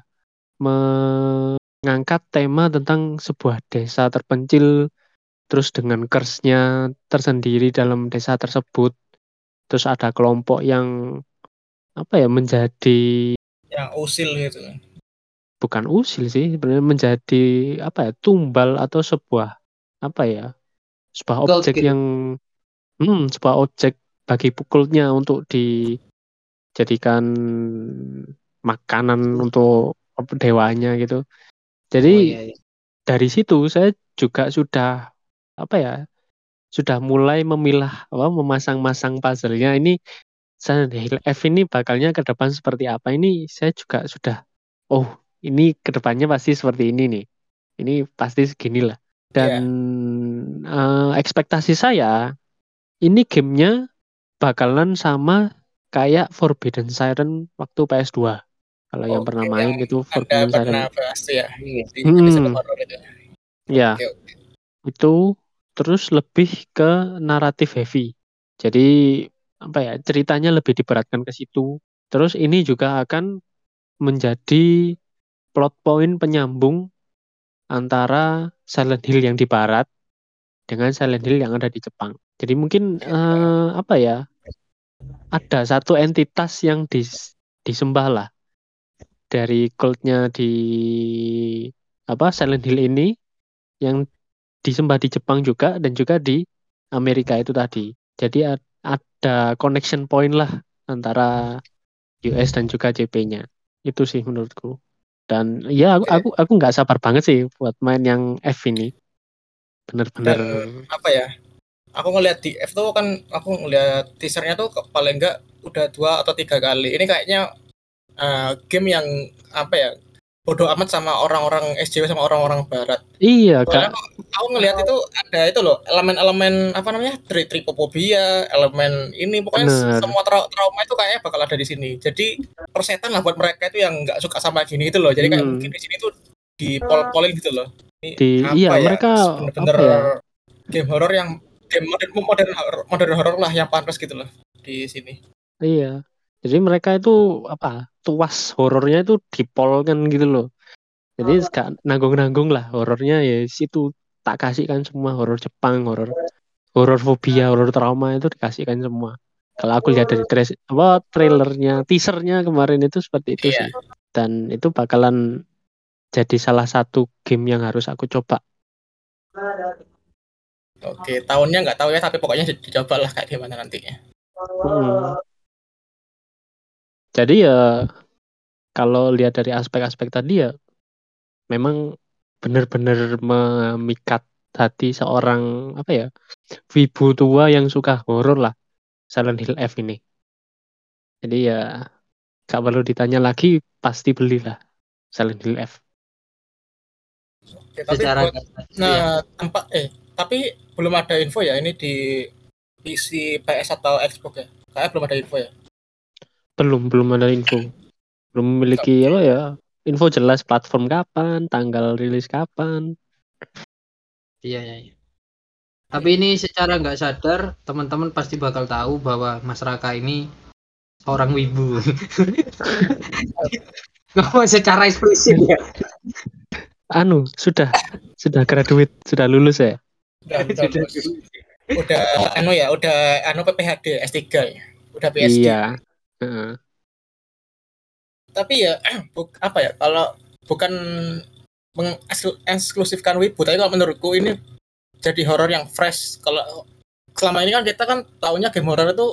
mengangkat tema tentang sebuah desa terpencil terus dengan curse-nya tersendiri dalam desa tersebut. Terus ada kelompok yang apa ya menjadi yang usil gitu bukan usil sih sebenarnya menjadi apa ya tumbal atau sebuah apa ya sebuah Cult objek gitu. yang hmm, sebuah objek bagi pukulnya untuk dijadikan makanan untuk dewanya gitu jadi Oh, iya, iya. dari situ saya juga sudah apa ya sudah mulai memilah apa memasang-masang puzzle-nya ini Silent Hill F ini bakalnya ke depan seperti apa ini saya juga sudah oh ini ke depannya pasti seperti ini nih ini pasti segini lah dan eh, ekspektasi saya ini gamenya bakalan sama kayak Forbidden Siren waktu PS2 kalau yang Oke, pernah yang main itu anda Forbidden Siren pernah bahas ya Iya. Hmm. horror itu ya Oke, oke. itu terus lebih ke naratif heavy. Jadi apa ya ceritanya lebih diberatkan ke situ. Terus ini juga akan menjadi plot point penyambung antara Silent Hill yang di barat dengan Silent Hill yang ada di Jepang. Jadi mungkin eh, apa ya ada satu entitas yang dis- disembah lah dari cultnya di apa Silent Hill ini yang disembah di Jepang juga dan juga di Amerika itu tadi. Jadi ada connection point lah antara US dan juga JP-nya. Itu sih menurutku. Dan ya aku Oke. aku aku nggak sabar banget sih buat main yang F ini. Bener-bener apa ya aku ngelihat di F tuh kan aku ngelihat teasernya tuh paling enggak udah dua atau tiga kali ini kayaknya eh, game yang apa ya bodoh amat sama orang-orang SJW sama orang-orang barat iya Soalnya kak. aku ngelihat itu ada itu loh elemen-elemen apa namanya tri tripofobia elemen ini pokoknya Bener. semua trau- trauma itu kayaknya bakal ada di sini jadi persetan lah buat mereka itu yang nggak suka sama gini itu loh jadi kayak Hmm. mungkin di sini tuh di pol-polin gitu loh ini Di- apa iya, ya, mereka bener-bener ya? game horror yang game modern modern horror, modern horror lah yang pantas gitu loh di sini Iya. Jadi mereka itu apa? Tuas horornya itu dipolkan gitu loh. Jadi gak nanggung-nanggung lah horornya ya situ tak kasihkan semua horor Jepang, horor horor fobia, horor trauma itu dikasihkan semua. Kalau aku lihat dari trace, apa trailernya, teasernya kemarin itu seperti itu Iya. sih. Dan itu bakalan jadi salah satu game yang harus aku coba. oke tahunnya nggak tahu ya tapi pokoknya di- dicoba lah kayak gimana nantinya Hmm. Jadi ya kalau lihat dari aspek-aspek tadi ya memang benar-benar memikat hati seorang apa ya wibu tua yang suka horor lah Silent Hill F ini. Jadi ya gak perlu ditanya lagi pasti belilah Silent Hill F. Oke, tapi secara buat- iya. nah tempat eh tapi belum ada info ya ini di PC PS atau Xbox ya kayak belum ada info ya Belum belum ada info. Belum memiliki apa ya info jelas platform kapan, tanggal rilis kapan. Iya, iya, iya. Tapi ini secara nggak sadar teman-teman pasti bakal tahu bahwa Mas Raka ini seorang wibu. Ngomong secara eksplisit ya. Anu, sudah sudah graduate, sudah lulus ya? Udah, udah, Sudah lulus. udah anu ya, udah anu PPHD S3 ya. Udah PhD. Iya. Tapi ya buk, apa ya kalau bukan mengeksklusifkan wibu, tapi kalau menurutku ini jadi horor yang fresh. Kalau selama ini kan kita kan taunya game horor itu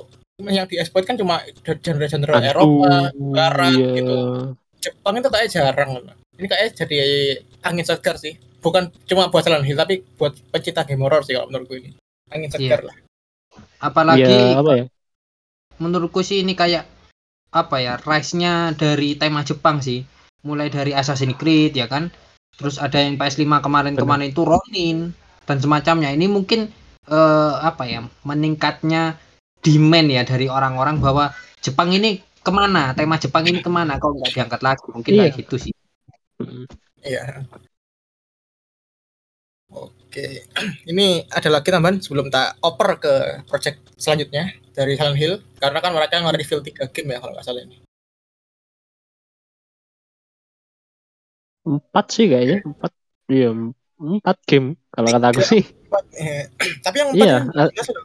yang dieksploit kan cuma genre-genre Eropa, Barat iya. gitu. Jepang itu kayak jarang. Ini kayak jadi angin segar sih. Bukan cuma buat Silent Hill tapi buat pecinta game horror sih kalau menurutku ini. Angin segar lah. Apalagi Iya, apa ya? menurutku sih ini kayak apa ya rise-nya dari tema Jepang sih mulai dari Assassin's Creed ya kan terus ada yang PS5 kemarin-kemarin itu Ronin dan semacamnya ini mungkin eh, apa ya meningkatnya demand ya dari orang-orang bahwa Jepang ini ke mana tema Jepang ini ke mana kok nggak diangkat lagi mungkin Iya. kayak gitu sih. Iya. Oke. Ini ada lagi tambahan sebelum tak oper ke project selanjutnya dari Silent Hill karena kan mereka nge-reveal 3 game ya kalau nggak salah ini. Empat sih kayaknya, empat. Iya, empat game kalau kata aku sih. Eh, tapi yang Iya, empat jelas loh.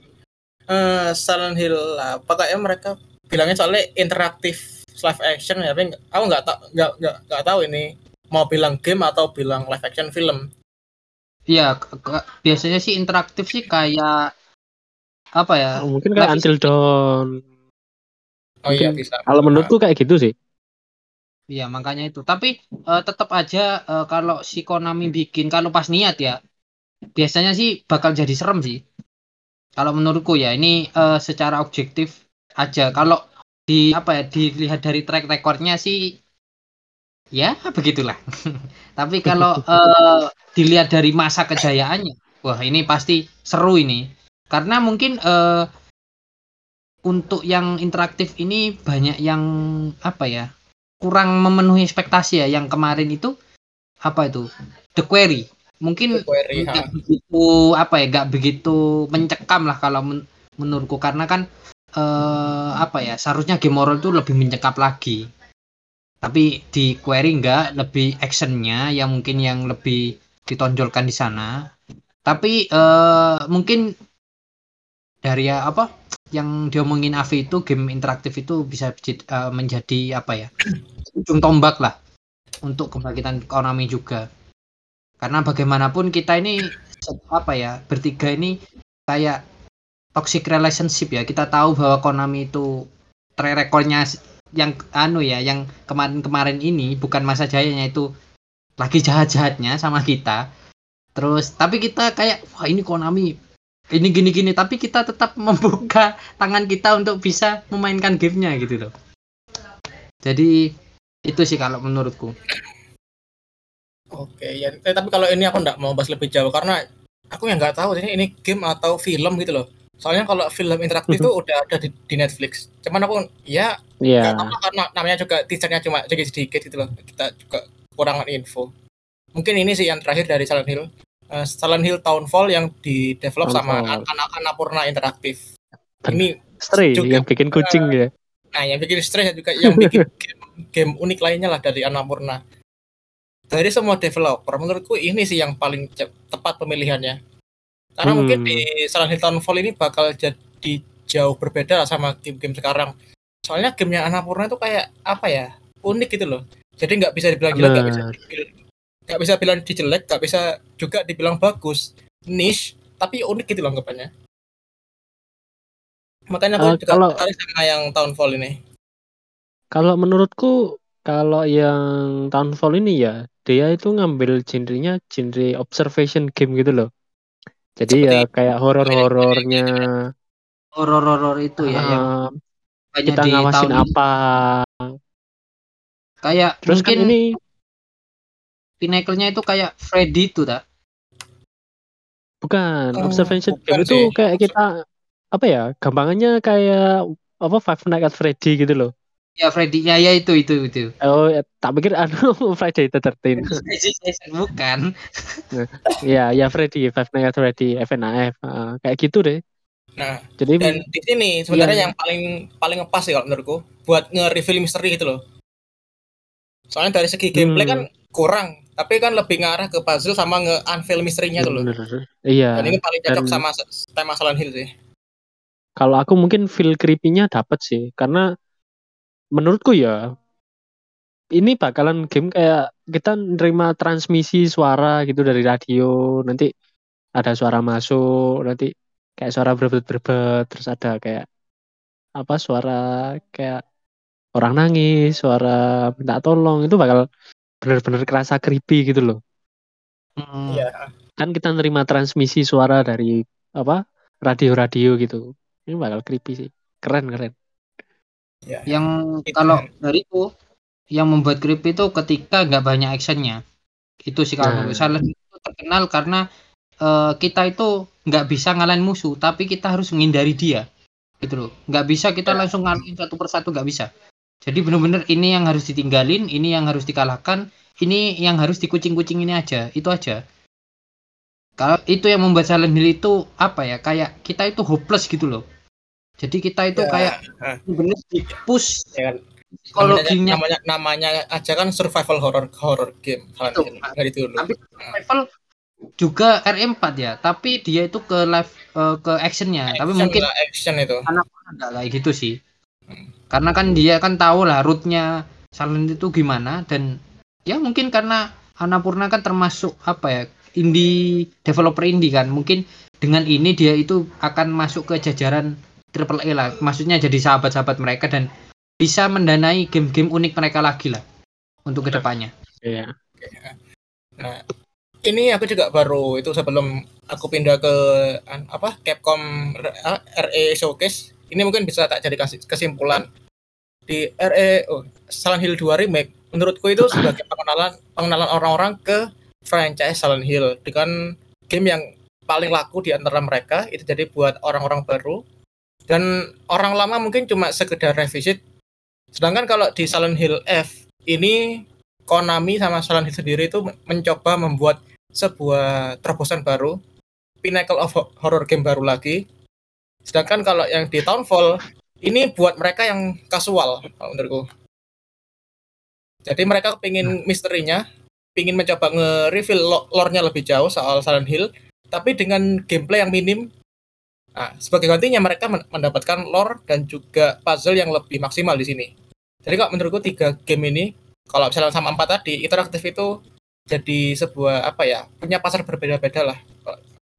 Eh, Silent Hill apa kayak mereka bilangnya soalnya interaktif live action ya, tapi aku nggak tahu nggak nggak nggak tahu ini mau bilang game atau bilang live action film. Iya biasanya sih interaktif sih kayak apa ya Mungkin kayak Until Dawn. Oh iya Mungkin bisa. Kalau menurutku kayak gitu sih. Iya makanya itu. Tapi eh, tetap aja eh, kalau si Konami bikin kalau pas niat ya biasanya sih bakal jadi serem sih. Kalau menurutku ya ini eh, secara objektif aja. Kalau di apa ya dilihat dari track recordnya sih ya begitulah. Tapi kalau eh, dilihat dari masa kejayaannya, wah ini pasti seru ini. Karena mungkin eh, untuk yang interaktif ini banyak yang apa ya kurang memenuhi ekspektasi ya. Yang kemarin itu apa itu? The Quarry mungkin Query, nggak begitu apa ya nggak begitu mencekam lah kalau men- menurutku. Karena kan eh, apa ya seharusnya game horror itu lebih mencekap lagi. Tapi di Quarry nggak lebih actionnya yang mungkin yang lebih ditonjolkan di sana. Tapi eh, mungkin dari ya apa yang diomongin Avi itu game interaktif itu bisa eh, menjadi apa ya ujung tombak lah untuk kebangkitan Konami juga. Karena bagaimanapun kita ini apa ya bertiga ini kayak toxic relationship ya. Kita tahu bahwa Konami itu track recordnya yang anu ya yang kemarin-kemarin ini bukan masa jayanya itu lagi jahat-jahatnya sama kita. Terus tapi kita kayak wah ini Konami ini gini-gini tapi kita tetap membuka tangan kita untuk bisa memainkan gamenya gitu loh jadi itu sih kalau menurutku Oke, ya. Eh, tapi kalau ini aku nggak mau bahas lebih jauh karena aku yang nggak tahu ini ini game atau film gitu loh. Soalnya kalau film interaktif itu udah ada di, di Netflix. Cuman aku ya nggak tahu karena namanya juga teasernya cuma sedikit sedikit gitu loh. Kita juga kurangan info. Mungkin ini sih yang terakhir dari Silent Hill. Eh, Silent Hill Townfall yang di develop sama Townfall. anak Annapurna Interaktif. Ini Stray juga- yang bikin kucing ya. Nah, yang bikin stres juga yang bikin game, game unik lainnya lah dari Annapurna. Dari semua developer, menurutku ini sih yang paling tepat pemilihannya. Karena Hmm. mungkin di Silent Hill Townfall ini bakal jadi jauh berbeda sama game-game sekarang. Soalnya gamenya Annapurna itu kayak apa ya, unik gitu loh. Jadi nggak bisa dibilang jelek, nggak bisa. Nggak bisa bilang dijelek, nggak bisa juga dibilang bagus. Niche, tapi unik gitu loh anggapannya. Makanya aku Eh, juga kalau- tertarik sama yang Townfall ini. Kalau menurutku kalau yang Townfall ini ya dia itu ngambil genrenya genre observation game gitu loh. Jadi ya kayak horor-horornya horor-horor itu ya yang eh, banyak kita ngawasin apa. kayak Terus mungkin kan ini pinnacle-nya itu kayak Freddy itu tak bukan Oh, observation bukan game itu sih. kayak kita apa ya gampangannya kayak apa Five Nights at Freddy gitu loh. Ya Freddy, ya ya itu itu itu. Oh, ya, tak pikir anu Friday the 13. Bukan. ya, ya Freddy, Five Nights at Freddy, FNAF, uh, kayak gitu deh. Nah, Jadi dan di sini sebenarnya Iya. yang paling paling ngepas sih kalau menurutku buat nge-reveal misteri gitu loh. Soalnya dari segi gameplay Hmm. kan kurang, tapi kan lebih ngarah ke puzzle sama nge-unveil misterinya tuh loh. Iya. Dan ini paling cocok dan- sama tema Silent Hill sih. Kalau aku mungkin feel creepy-nya dapat sih, karena menurutku ya ini bakalan game kayak kita nerima transmisi suara gitu dari radio, nanti ada suara masuk, nanti kayak suara berbet-berbet, terus ada kayak apa suara kayak orang nangis, suara minta tolong, itu bakal bener-bener kerasa creepy gitu loh. Hmm. Iya. Kan kita nerima transmisi suara dari apa radio-radio gitu, ini bakal creepy sih, keren keren. Ya. Yang Itu kalau kan. dariku yang membuat creepy itu ketika nggak banyak actionnya. Itu sih kalau Nah. Silent itu terkenal karena eh, kita itu nggak bisa ngalahin musuh, tapi kita harus menghindari dia. Gitu loh. Nggak bisa kita Ya. langsung ngalahin satu persatu nggak bisa. Jadi bener-bener ini yang harus ditinggalin, ini yang harus dikalahkan, ini yang harus dikucing-kucing ini aja, itu aja. Kalau itu yang membuat Silent Hill itu apa ya? Kayak kita itu hopeless gitu loh. Jadi kita itu Ya, kayak ah. bener di push Ya kan. psikologinya namanya, namanya aja kan survival horror horror game Silent Itu. Dari dulu. Tapi level juga RE4 ya, tapi dia itu ke live eh, ke actionnya. tapi Action mungkin lah, action itu. anak nggak kayak gitu sih. Karena kan dia kan tahu lah rootnya Silent itu gimana dan ya mungkin karena Annapurna kan termasuk apa ya indie developer indie kan mungkin dengan ini dia itu akan masuk ke jajaran triple A lah maksudnya jadi sahabat-sahabat mereka dan bisa mendanai game-game unik mereka lagi lah untuk ke depannya Iya. Nah, ini aku juga baru itu sebelum aku pindah ke apa Capcom RE Showcase. Ini mungkin bisa tak jadi kesimpulan di RE oh, Silent Hill 2 remake. Menurutku itu sebagai pengenalan pengenalan orang-orang ke franchise Silent Hill dengan game yang paling laku di antara mereka itu jadi buat orang-orang baru dan orang lama mungkin cuma sekedar revisit. Sedangkan kalau di Silent Hill F ini Konami sama Silent Hill sendiri itu men- mencoba membuat sebuah terobosan baru, pinnacle of ho- horror game baru lagi. Sedangkan kalau yang di Townfall ini buat mereka yang kasual kalau menurutku. Jadi mereka pengen misterinya, pengen mencoba nge-reveal lo- lore-nya lebih jauh soal Silent Hill, tapi dengan gameplay yang minim. Nah, sebagai gantinya mereka men- mendapatkan lore dan juga puzzle yang lebih maksimal di sini. Jadi kalau menurutku tiga game ini kalau misalnya sama empat tadi interaktif itu jadi sebuah apa ya punya pasar berbeda-beda lah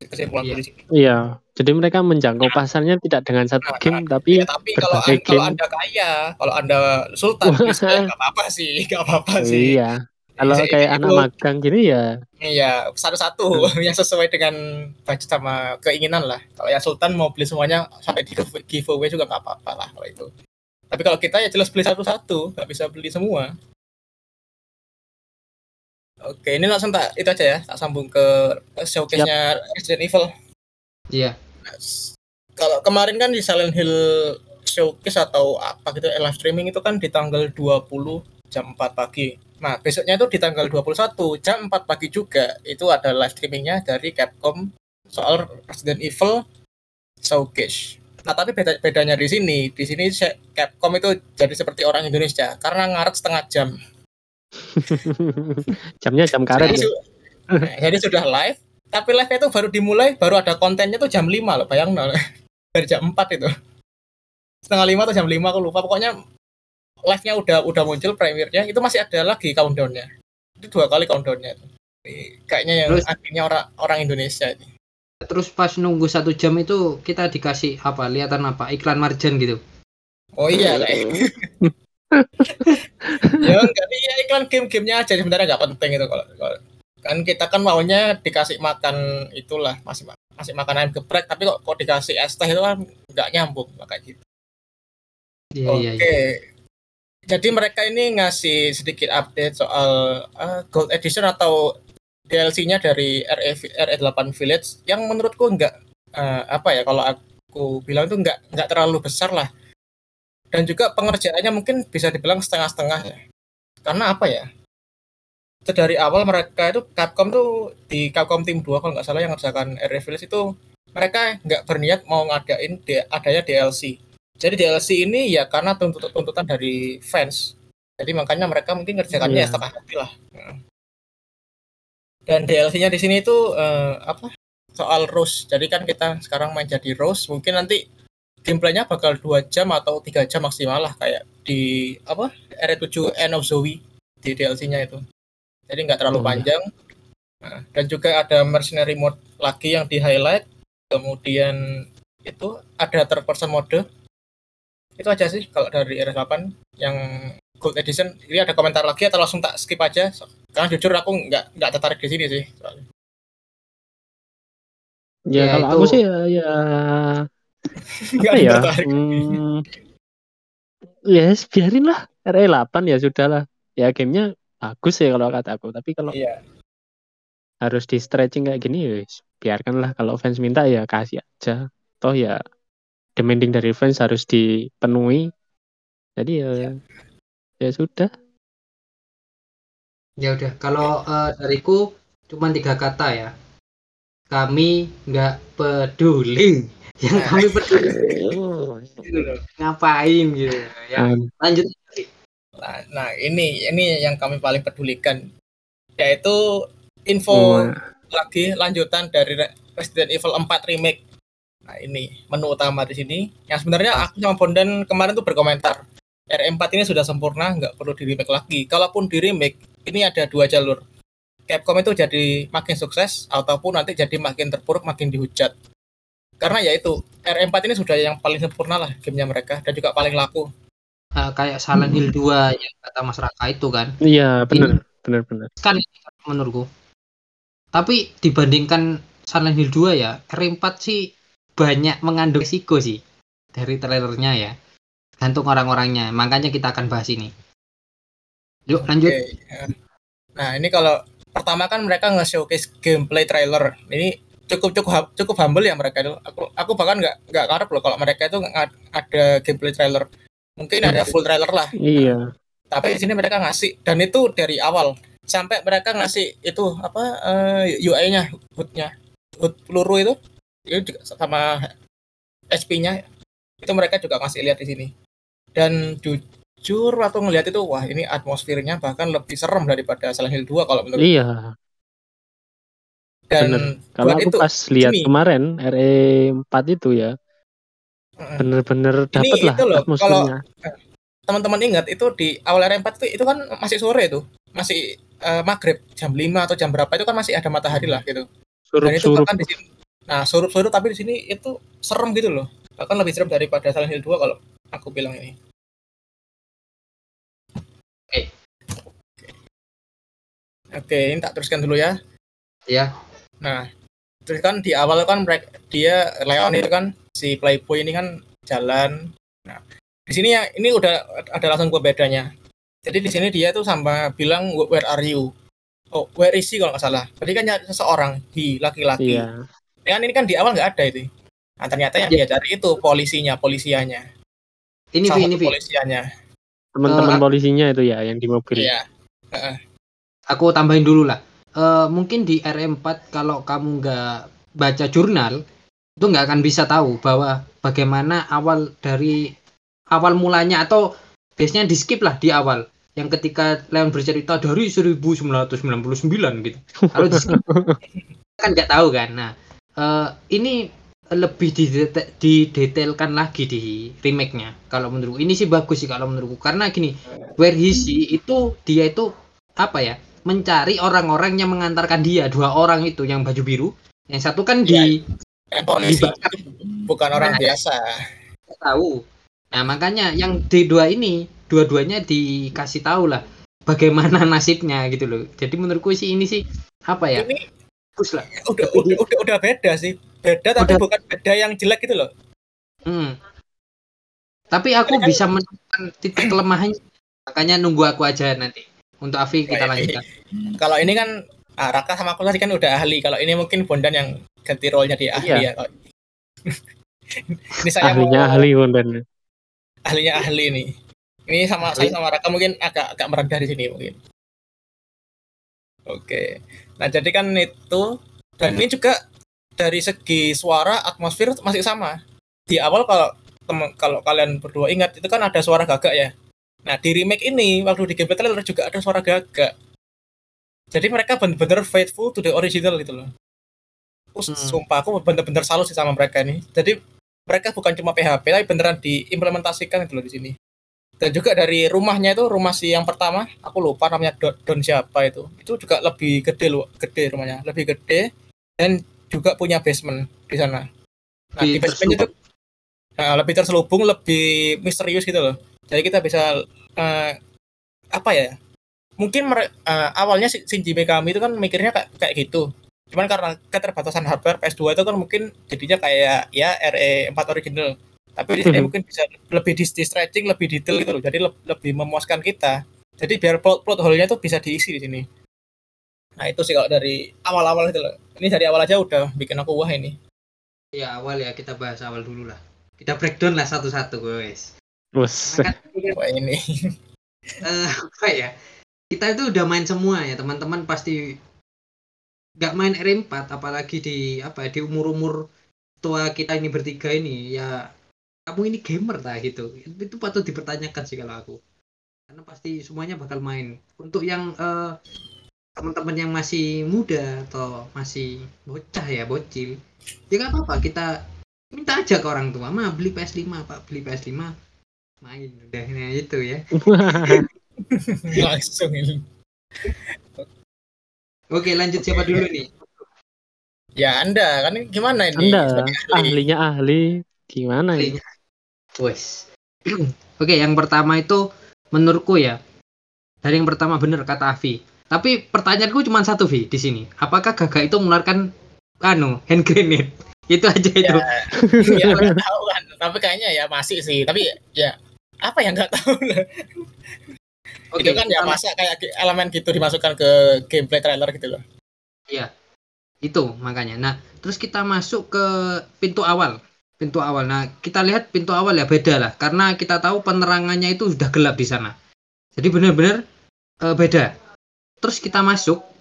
kesimpulan Iya. Iya. Jadi mereka menjangkau pasarnya tidak dengan satu Nah, game tapi Ya, tapi kalau an- kalau game. anda kaya, kalau anda sultan, bisa ya nggak apa-apa sih, nggak apa-apa sih. iya. Kalau Jadi kayak itu- anak magang gini ya Iya, satu-satu yang sesuai dengan budget sama keinginan lah. Kalau yang sultan mau beli semuanya sampai di give- giveaway juga nggak apa-apa lah kalau itu. Tapi kalau kita ya jelas beli satu-satu, nggak bisa beli semua. Oke, ini langsung tak itu aja ya, tak sambung ke showcase-nya Resident Evil. iya Kalau kemarin kan di Silent Hill showcase atau apa gitu live streaming itu kan di tanggal 20 jam 4 pagi. Nah, besoknya itu di tanggal 21 jam 4 pagi juga itu ada live streamingnya dari Capcom soal Resident Evil showcase. Nah, tapi beda bedanya di sini, di sini Capcom itu jadi seperti orang Indonesia karena ngaret setengah jam. jamnya jam karet Jadi, ya. Nah, jadi sudah live, tapi live itu baru dimulai, baru ada kontennya tuh jam 5 loh, bayang loh. Dari jam 4 itu. Setengah 5 atau jam 5 aku lupa, pokoknya live-nya udah udah muncul premiernya, itu masih ada lagi countdown-nya. Itu dua kali countdown-nya itu. Kayaknya yang Terus- akhirnya orang orang Indonesia ini. terus pas nunggu satu jam itu kita dikasih apa lihatan apa iklan marjan gitu Oh iya, lah. ya enggak iya iklan game-gamenya aja sebenarnya nggak penting itu kalau, kalau- kan kita kan maunya dikasih makan itulah masih ma- masih makan ayam geprek tapi kok kok dikasih es teh itu kan nggak nyambung kayak gitu. iya Oke. iya iya Jadi mereka ini ngasih sedikit update soal eh, Gold Edition atau DLC-nya dari RE RE8 Village yang menurutku nggak eh, apa ya kalau aku bilang itu nggak nggak terlalu besar lah. Dan juga pengerjaannya mungkin bisa dibilang setengah-setengah ya. Karena apa ya? Itu dari awal mereka itu Capcom tuh di Capcom Team 2 kalau nggak salah yang ngerjakan Air itu mereka nggak berniat mau ngadain adanya DLC. Jadi DLC ini ya karena tuntut- tuntutan dari fans. Jadi makanya mereka mungkin ngerjakannya ya setengah hati lah. Dan DLC-nya di sini itu eh, apa? Soal Rose. Jadi kan kita sekarang main jadi Rose, mungkin nanti gameplaynya bakal dua jam atau tiga jam maksimal lah kayak di apa R7 End of Zoe di DLC-nya itu. Jadi nggak terlalu Oh, iya. panjang. Nah, dan juga ada mercenary mode lagi yang di highlight. Kemudian itu ada third person mode. Itu aja sih kalau dari R8 yang Gold Edition. Ini ada komentar lagi atau langsung tak skip aja? So- Karena jujur aku nggak nggak tertarik di sini sih. soalnya. Ya, Ya, kalau itu- aku sih ya, ya apa ya? tertarik. Hmm, ya yes, biarin lah RE8 ya sudah lah. Ya gamenya bagus ya kalau kata aku. Tapi kalau Iya. harus di stretching kayak gini ya wis, biarkanlah kalau fans minta ya kasih aja. Toh ya demanding dari fans harus dipenuhi. Jadi ya ya sudah. Ya udah, kalau eh, dariku cuma tiga kata ya. Kami nggak peduli. Yang Nah. kami peduli gitu loh. Ngapain gitu. Ya, lanjut. Nah, nah, ini ini yang kami paling pedulikan yaitu info Hmm. lagi lanjutan dari Re- Resident Evil 4 remake. Nah, ini menu utama di sini. Yang sebenarnya aku sama Bondan kemarin tuh berkomentar. R4 ini sudah sempurna, nggak perlu di remake lagi. Kalaupun di remake, ini ada dua jalur. Capcom itu jadi makin sukses ataupun nanti jadi makin terpuruk, makin dihujat. Karena ya itu R4 ini sudah yang paling sempurna lah gamenya mereka dan juga paling laku. Eh, kayak Silent Hill 2 yang kata Mas Raka itu kan. Iya benar benar benar. Kan menurutku. Tapi dibandingkan Silent Hill 2 ya, R4 sih banyak mengandung risiko sih dari trailernya ya. Gantung orang-orangnya. Makanya kita akan bahas ini. Yuk lanjut. Oke, ya. Nah, ini kalau pertama kan mereka nge-showcase gameplay trailer. Ini cukup cukup cukup humble ya mereka itu. Aku aku bahkan nggak nggak ngarep loh kalau mereka itu ada gameplay trailer. Mungkin ada full trailer lah. Iya. Tapi di sini mereka ngasih dan itu dari awal sampai mereka ngasih itu apa eh, UI-nya, HUD-nya, HUD peluru itu itu juga sama SP-nya itu mereka juga ngasih lihat di sini. Dan jujur waktu ngelihat itu wah ini atmosfernya bahkan lebih serem daripada Silent Hill 2 kalau menurut Iya. Dan bener. Kalau buat aku itu pas lihat ini. kemarin RE4 itu ya bener-bener dapet lah itu loh, atmosfernya. teman-teman ingat itu di awal R4 itu itu kan masih sore tuh masih eh, maghrib jam 5 atau jam berapa itu kan masih ada matahari lah gitu dan itu bahkan di sini nah surup-surup tapi di sini itu serem gitu loh bahkan lebih serem daripada Silent Hill 2 kalau aku bilang ini Oke. oke ini tak teruskan dulu ya Ya. Nah terus kan di awal kan mereka dia Leon itu kan si Playboy ini kan jalan. Nah di sini ya ini udah ada langsung perbedaannya jadi di sini dia tuh sama bilang where are you? Oh where is he? kalau nggak salah. Berarti kan nyari seseorang di laki-laki. Iya. kan ini kan di awal nggak ada itu. Nah ternyata yang dia cari itu polisinya polisianya. Ini salah Vi, ini polisianya. Teman-teman Eh, polisinya itu ya yang di mobil. iya. Aku tambahin dulu lah. Eh, mungkin di RM4 kalau kamu nggak baca jurnal itu nggak akan bisa tahu bahwa bagaimana awal dari awal mulanya atau biasanya di skip lah di awal yang ketika Leon bercerita dari 1999 gitu. Kalau di skip kan nggak tahu kan. Nah eh, ini lebih didetailkan lagi di remake-nya kalau menurutku ini sih bagus sih kalau menurutku karena gini where he see itu dia itu apa ya mencari orang-orang yang mengantarkan dia dua orang itu yang baju biru. Yang satu kan di polisi. Dibakar. itu bukan orang Nah, biasa. tahu. Nah makanya yang di dua ini dua-duanya dikasih tahu lah bagaimana nasibnya gitu loh. Jadi menurutku sih ini sih apa ya? Ini bagus lah. udah udah udah, udah beda sih. Beda tapi Udah. bukan beda yang jelek gitu loh. Hmm. tapi aku Kan- bisa menemukan titik kelemahannya. Makanya nunggu aku aja nanti untuk Afi kita Baik. lanjutkan kalau ini kan ah, Raka sama aku tadi kan udah ahli kalau ini mungkin Bondan yang ganti role-nya di ahli Iya. ya ini saya Ahlinya mau ahli Bondan. ahlinya ahli nih. Ini sama Ahli. saya sama Raka mungkin agak agak merendah di sini mungkin. Oke. Nah, jadi kan itu dan ini juga dari segi suara atmosfer masih sama. Di awal kalau temen, kalau kalian berdua ingat itu kan ada suara gagak ya. Nah, di remake ini waktu di gameplay trailer juga ada suara gagak. Jadi mereka bener-bener faithful to the original gitu loh. Uh, Hmm. Sumpah aku bener-bener salut sih sama mereka ini. Jadi mereka bukan cuma PHP tapi beneran diimplementasikan gitu loh di sini. Dan juga dari rumahnya itu rumah si yang pertama, aku lupa namanya Don, Don siapa itu. Itu juga lebih gede loh, gede rumahnya, lebih gede dan juga punya basement di sana. Nah, di Lebih basementnya itu nah, lebih terselubung, lebih misterius gitu loh. Jadi kita bisa eh, apa ya? Mungkin mere- eh, awalnya si- Shinji Mikami itu kan mikirnya kayak kayak gitu. Cuman karena keterbatasan hardware PS2 itu kan mungkin jadinya kayak ya RE4 original. Tapi di sini mungkin bisa lebih di, di stretching, lebih detail gitu loh. Jadi le- lebih memuaskan kita. Jadi biar plot plot hole-nya tuh bisa diisi di sini. Nah, itu sih kalau dari awal-awal itu loh. Ini dari awal aja udah bikin aku wah ini. Ya awal ya kita bahas awal dulu lah. Kita breakdown lah satu-satu guys. Bos. Karena kan Wah ini. eh, apa ya? Kita itu udah main semua ya teman-teman pasti nggak main R4 apalagi di apa di umur-umur tua kita ini bertiga ini ya kamu ini gamer tak gitu itu patut dipertanyakan sih kalau aku karena pasti semuanya bakal main untuk yang eh, teman-teman yang masih muda atau masih bocah ya bocil ya nggak apa-apa kita minta aja ke orang tua mah beli PS5 pak beli PS5 main udah nah, itu ya Langsung ini. oke lanjut siapa dulu nih Ya Anda kan gimana ini? Anda ahli. ahlinya ahli gimana ya? Ahlinya. Wes. Oke, yang pertama itu menurutku ya. Dari yang pertama bener kata Avi. Tapi pertanyaanku cuma satu Vi di sini. Apakah Gaga itu mengeluarkan anu hand grenade? Itu aja itu. ya tahu kan. Tapi kayaknya ya masih sih. Tapi ya apa yang nggak tahu lah. Oke, itu kan ya masa kayak elemen gitu dimasukkan ke gameplay trailer gitu loh. itu makanya. Nah, terus kita masuk ke pintu awal. Pintu awal. Nah, kita lihat pintu awal ya beda lah karena kita tahu penerangannya itu sudah gelap di sana. Jadi benar-benar eh, beda. Terus kita masuk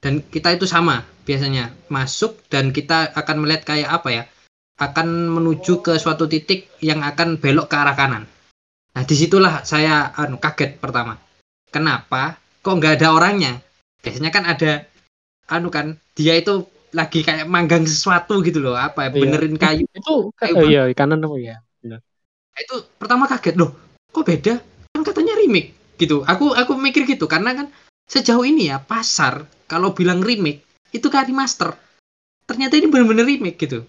dan kita itu sama biasanya masuk dan kita akan melihat kayak apa ya? Akan menuju ke suatu titik yang akan belok ke arah kanan. Nah, di situlah saya anu kaget pertama. Kenapa? Kok nggak ada orangnya? Biasanya kan ada anu kan dia itu lagi kayak manggang sesuatu gitu loh apa ya Iya. benerin kayu Itu Kayak oh iya kanan apa ya? itu pertama kaget loh kok beda kan katanya remake gitu aku aku mikir gitu karena kan sejauh ini ya pasar kalau bilang remake itu kayak remaster ternyata ini bener-bener remake gitu.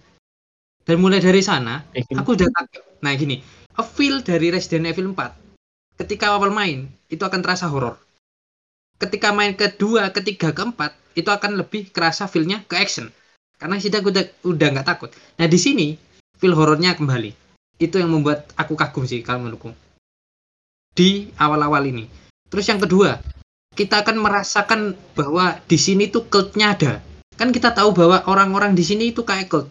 Dan mulai dari sana aku udah kaget nah gini a feel dari Resident Evil 4 ketika awal main itu akan terasa horor. Ketika main kedua ketiga keempat itu akan lebih kerasa feelnya ke action. Karena sih udah udah nggak takut. Nah di sini feel horornya kembali. Itu yang membuat aku kagum sih kalau menurutku. Di awal-awal ini. Terus yang kedua kita akan merasakan bahwa di sini tuh cultnya ada. Kan kita tahu bahwa orang-orang di sini itu kayak cult.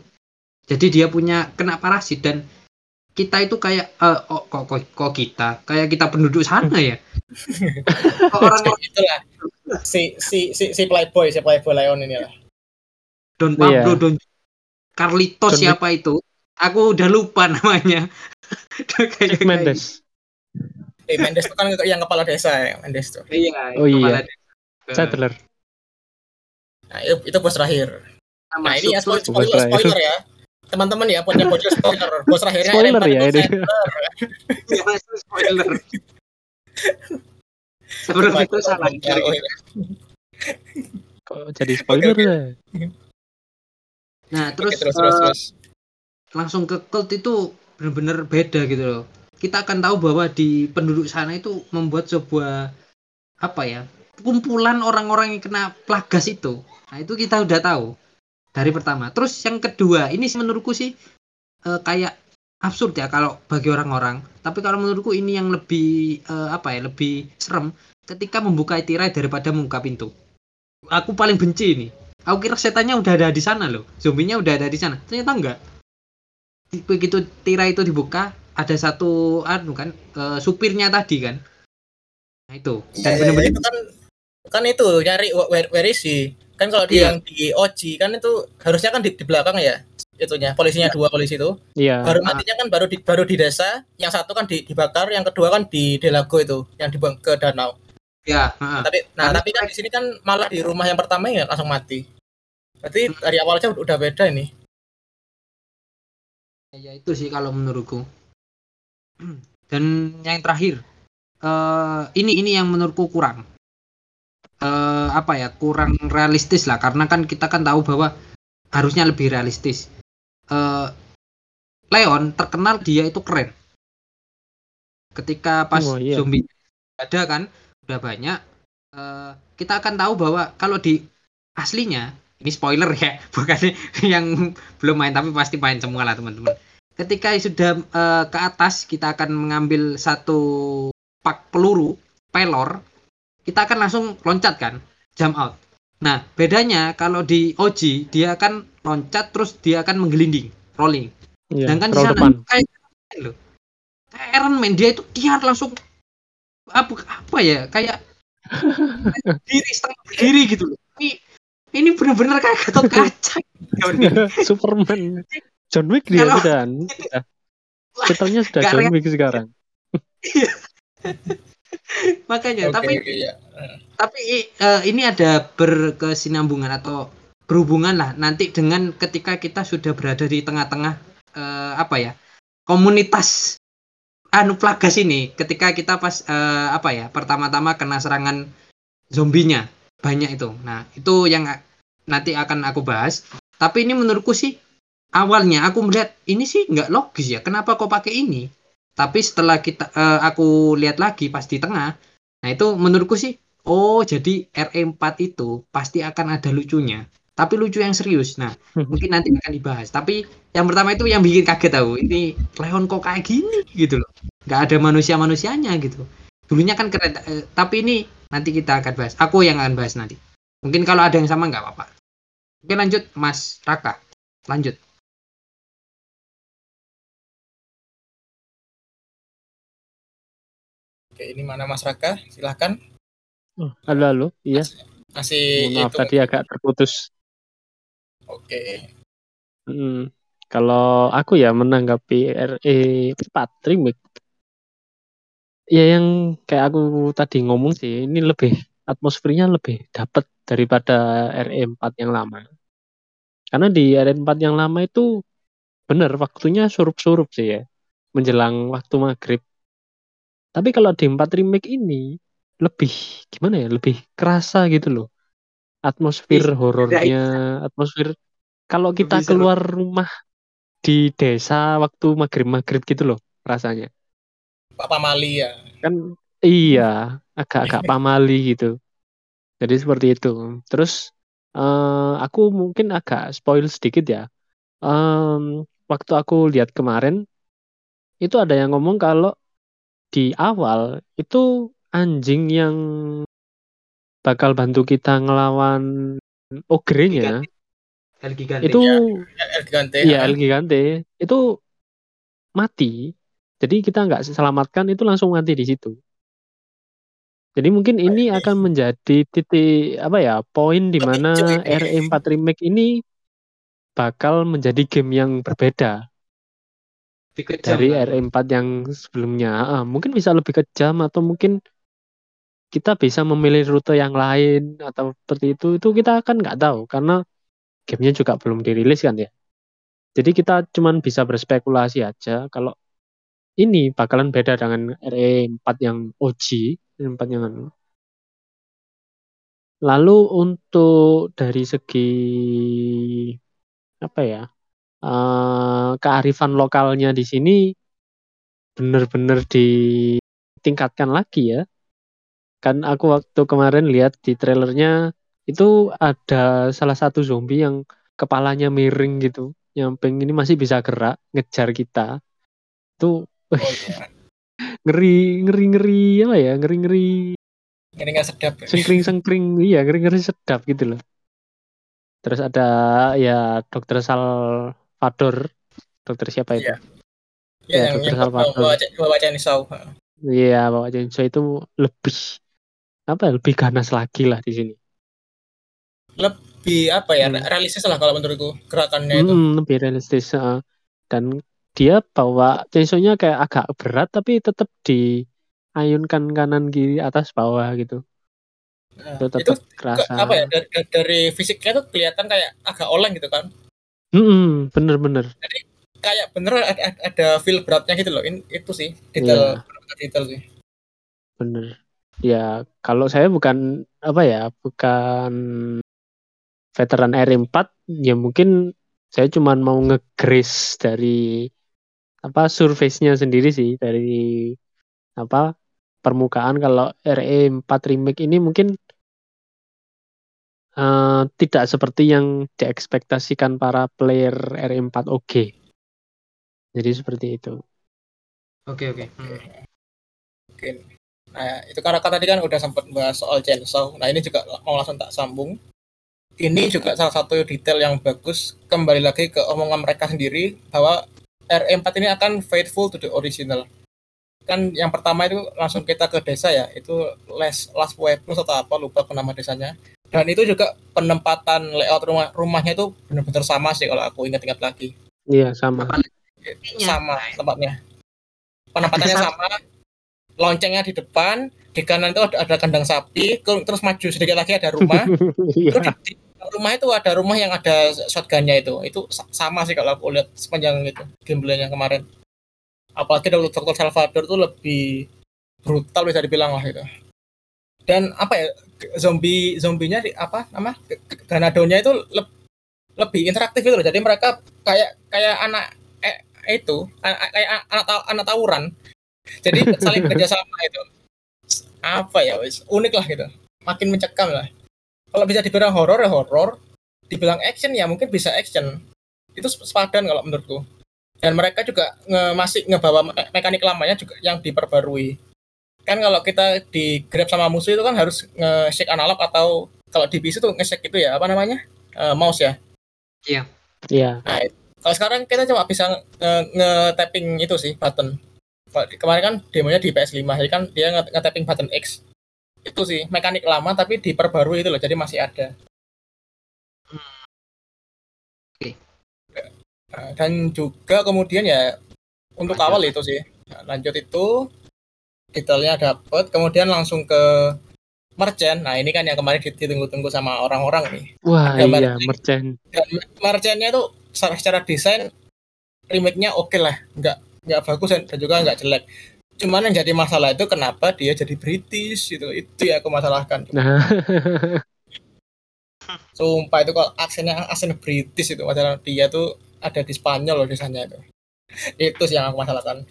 Jadi dia punya kena parasit dan kita itu kayak eh, oh, kok, kok kok kita? Kayak kita penduduk sana ya? Kok orang-orang Itulah si si si si playboy si playboy Leon ini lah. Don Pablo Iya. Don Carlitos Don- siapa itu? Aku udah lupa namanya. Kayak Mendes. Eh, Mendes itu kan yang kepala desa ya Mendes tuh. iya Oh, kepala iya. desa. Sadler. Nah, itu, itu bos terakhir. Kita Nah, ini ya spoiler, spoiler, spoiler ya. Teman-teman ya, punya bocil spoiler. Bos terakhirnya Spoiler ya ini. itu Iya, spoiler sebelum itu salah Oh, iya. Kok jadi spoiler Oke, oke. ya? nah Terus, terus, terus, terus, eh, terus. langsung ke cult itu bener-bener beda gitu loh kita akan tahu bahwa di penduduk sana itu membuat sebuah apa ya kumpulan orang-orang yang kena plagas itu. Nah itu kita udah tahu dari pertama. Terus yang kedua ini menurutku sih eh, kayak absurd ya kalau bagi orang-orang. Tapi kalau menurutku ini yang lebih eh, apa ya lebih serem ketika membuka tirai daripada membuka pintu. Aku paling benci ini. Aku kira setannya udah ada di sana loh. Zombinya udah ada di sana. Ternyata enggak. Begitu tirai itu dibuka ada satu anu kan eh, supirnya tadi kan. Nah itu. Ya, dan ya, bener-bener itu kan kan itu nyari where, where is he? Kan kalau di Iya. yang di Oji kan itu harusnya kan di, di belakang ya itunya polisinya dua polisi itu. Iya. baru matinya kan baru di baru di desa yang satu kan di, dibakar yang kedua kan di Delago itu yang dibuang ke danau. Ya heeh. tapi nah Harus tapi kan di sini kan malah di rumah yang pertama ya langsung mati. Berarti dari awalnya udah beda ini. Ya itu sih kalau menurutku dan yang terakhir eh ini ini yang menurutku kurang. Eh apa ya kurang realistis lah. Karena kan kita kan tahu bahwa harusnya lebih realistis. Eh Leon terkenal dia itu keren. Ketika pas Oh, iya. zombie ada kan udah banyak eh kita akan tahu bahwa kalau di aslinya ini spoiler ya bukan yang belum main tapi pasti main semua lah teman-teman ketika sudah eh, ke atas kita akan mengambil satu pak peluru pelor kita akan langsung loncat kan jump out. Nah bedanya kalau di OG dia akan loncat terus dia akan menggelinding rolling. Iya. sedangkan di sana kayak loh. Kayak Iron Man dia itu dia langsung apa apa ya kayak diri setengah berdiri gitu loh. Ini ini benar-benar kayak gatot kaca. Superman. John Wick dia Kalau- sudah. Sudah. Titelnya sudah John. Wick sekarang. makanya Oke, tapi oke, ya. tapi eh, ini ada berkesinambungan atau berhubungan lah nanti dengan ketika kita sudah berada di tengah-tengah eh, apa ya komunitas anu plagas ini ketika kita pas eh, apa ya pertama-tama kena serangan zombinya banyak itu nah itu yang nanti akan aku bahas tapi ini menurutku sih awalnya aku melihat ini sih nggak logis ya kenapa kok pakai ini tapi setelah kita eh, aku lihat lagi pas di tengah nah itu menurutku sih Oh, jadi RE4 itu pasti akan ada lucunya. Tapi lucu yang serius. Nah, mungkin nanti akan dibahas. Tapi yang pertama itu yang bikin kaget tahu. Ini Leon kok kayak gini gitu loh. Nggak ada manusia-manusianya gitu. Dulunya kan keren. eh, tapi ini nanti kita akan bahas. Aku yang akan bahas nanti. Mungkin kalau ada yang sama nggak apa-apa. Oke lanjut Mas Raka. Lanjut. Oke, ini mana Mas Raka? Silahkan. Oh, halo halo. Iya. Masih maaf itu. tadi agak terputus. Oke. Hmm. Kalau aku ya menanggapi RE 4 remake ya yang kayak aku tadi ngomong sih ini lebih atmosfernya lebih dapat daripada RE 4 yang lama. Karena di RE 4 yang lama itu bener waktunya surup-surup sih ya. Menjelang waktu maghrib. Tapi kalau di 4 remake ini lebih gimana ya? Lebih kerasa gitu loh. Atmosfer Ih, horornya, atmosfer kalau kita Lebih seru. keluar rumah di desa waktu maghrib-maghrib gitu loh rasanya. Pak Pamali ya. Kan iya, agak-agak pamali gitu. Jadi seperti itu. Terus eh, aku mungkin agak spoil sedikit ya. Em, waktu aku lihat kemarin itu ada yang ngomong kalau di awal itu anjing yang bakal bantu kita ngelawan ogrenya El Gigante. itu El Gigante. Iya, ah. El Gigante itu mati. Jadi kita nggak selamatkan itu langsung mati di situ. Jadi mungkin ini akan menjadi titik apa ya poin di mana ini. RE4 remake ini bakal menjadi game yang berbeda Lebih kejam dari lah. RE4 yang sebelumnya. Ah, mungkin bisa lebih kejam atau mungkin kita bisa memilih rute yang lain atau seperti itu. Itu kita kan nggak tahu karena gamenya juga belum dirilis kan ya. Jadi kita cuman bisa berspekulasi aja kalau ini bakalan beda dengan RE4 yang OG, RE4 yang anu. Lalu untuk dari segi apa ya? Eh, kearifan lokalnya di sini bener-bener ditingkatkan lagi ya. Kan aku waktu kemarin lihat di trailernya itu ada salah satu zombie yang kepalanya miring gitu. Nyamping ini masih bisa gerak, ngejar kita. Itu ngeri ngeri ngeri apa ya? Ngeri ngeri Ini nggak sedap. ya. sengkring sengkring iya ngeri ngeri sedap gitu loh. Terus ada ya dokter Salvador, dokter siapa itu? Iya. Ya, Ya, Dr. yang Salvador. bawa, bawa Chainsaw. Iya, Bapak Chainsaw itu lebih apa ya, lebih ganas lagi lah di sini. Lebih apa ya, Hmm. realistis lah kalau menurutku gerakannya itu. Mm, lebih realistis. heeh. Dan dia bawa chainsaw-nya kayak agak berat tapi tetap diayunkan kanan kiri atas bawah gitu. Nah, Itu itu tetap ke- kerasa. apa ya dari, dari fisiknya tuh kelihatan kayak agak oleng gitu kan. Mm-mm, bener-bener. Kayak bener ada, ada- feel beratnya gitu loh. In- itu sih detail Iya. detail sih. Bener. Ya, kalau saya bukan apa ya, bukan veteran R4, ya mungkin saya cuman mau nge-grace dari apa surface-nya sendiri sih dari apa permukaan kalau RE4 remake ini mungkin eh, tidak seperti yang diekspektasikan para player RE4 OG. Jadi seperti itu. Oke oke. Hmm. Mungkin. Nah, itu karena tadi kan udah sempat bahas soal chainsaw. Nah, ini juga mau langsung tak sambung. Ini juga salah satu detail yang bagus kembali lagi ke omongan mereka sendiri bahwa R4 ini akan faithful to the original. Kan yang pertama itu langsung kita ke desa ya, itu Les Las Pueblos atau apa lupa nama desanya. Dan itu juga penempatan layout rumah rumahnya itu benar-benar sama sih kalau aku ingat-ingat lagi. Iya, sama. Sama tempatnya. Penempatannya Ada sama. Loncengnya di depan, di kanan itu ada, ada kandang sapi, terus maju sedikit lagi ada rumah. Iya. Terus di, di rumah itu ada rumah yang ada shotgunnya itu. Itu sa- sama sih kalau aku lihat sepanjang itu gameplaynya kemarin. Apalagi. Dr. Salvador itu lebih brutal bisa dibilang lah itu. Dan apa ya zombie zombinya di apa nama Ganadonya itu leb- lebih interaktif itu loh. Jadi mereka kayak kayak anak eh, itu kayak anak taw- anak tawuran. Jadi saling bekerja sama itu. Apa ya wis unik lah gitu. Makin mencekam lah kalau bisa dibilang horor ya horor dibilang action ya mungkin bisa action itu sepadan kalau menurutku dan mereka juga nge- masih ngebawa me- mekanik lamanya juga yang diperbarui kan kalau kita di grab sama musuh itu kan harus nge-shake analog atau kalau di PC tuh nge-shake itu ya apa namanya? Eh, mouse ya? Iya. kalau sekarang kita cuma bisa nge- nge-tapping itu sih button. Kemarin kan demonya di PS5 jadi kan dia nge- nge-tapping button X. Itu sih mekanik lama tapi diperbarui itu loh jadi masih ada. Oke. Nah, dan juga kemudian ya untuk Lanjut. awal itu sih Nah, lanjut itu detailnya dapat kemudian langsung ke merchant. Nah ini kan yang kemarin ditunggu-tunggu sama orang-orang nih. Wah, Ada iya, merchant. dan merchantnya itu secara, secara desain remake-nya oke lah. Nggak nggak bagus dan juga nggak jelek. Cuman yang jadi masalah itu kenapa dia jadi British gitu. Itu ya aku masalahkan. Nah, sumpah itu kalau aksennya aksen British itu. Masalah dia tuh ada di Spanyol loh desainnya itu. Itu sih yang aku masalahkan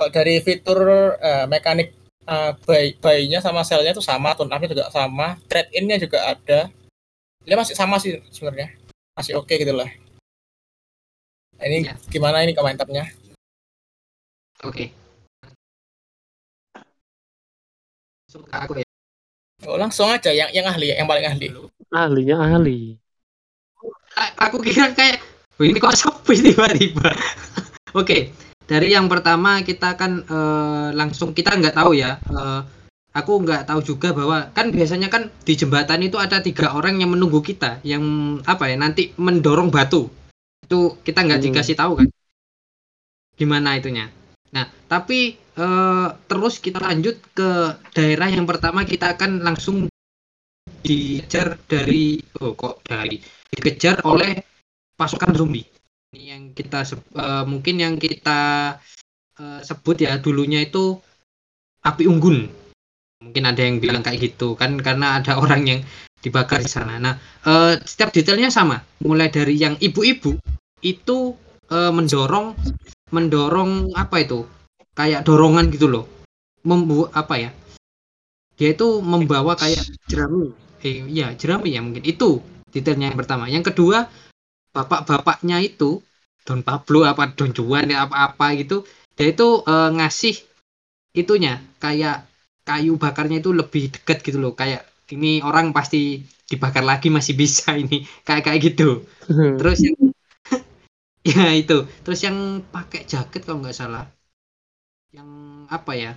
kalau dari fitur eh, mekanik eh, buy buy-nya sama sell-nya itu sama tone up-nya juga sama trade in-nya juga ada dia masih sama sih sebenarnya masih oke gitu lah Nah, ini Iya. gimana ini komentarnya Oke. Langsung ke aku ya. oh, langsung aja yang yang ahli yang paling ahli ahlinya ahli. A- Aku kira kayak, "Wih, ini kok sepi tiba-tiba. Oke, dari yang pertama kita kan eh, langsung kita nggak tahu ya. eh, aku nggak tahu juga bahwa kan biasanya kan di jembatan itu ada tiga orang yang menunggu kita, yang apa ya nanti mendorong batu. Itu kita nggak Hmm. dikasih tahu kan. Gimana itunya? Nah, tapi eh, terus kita lanjut ke daerah yang pertama kita akan langsung dikejar dari oh kok dari dikejar oleh pasukan zombie. Ini yang kita eh, mungkin yang kita eh, sebut ya dulunya itu api unggun. Mungkin ada yang bilang kayak gitu kan karena ada orang yang dibakar di sana. Nah, eh, setiap detailnya sama. Mulai dari yang ibu-ibu itu eh, mendorong mendorong apa itu? Kayak dorongan gitu loh. Membuat apa ya? Dia itu membawa kayak jerami. Eh iya, jerami ya mungkin. Itu detailnya yang pertama. Yang kedua, bapak-bapaknya itu Don Pablo apa Don Juan ya apa-apa gitu. Dia itu eh, ngasih itunya kayak kayu bakarnya itu lebih deket gitu loh. Kayak ini orang pasti dibakar lagi masih bisa ini. Kayak kayak gitu. Terus yang ya itu terus yang pakai jaket kalau nggak salah yang apa ya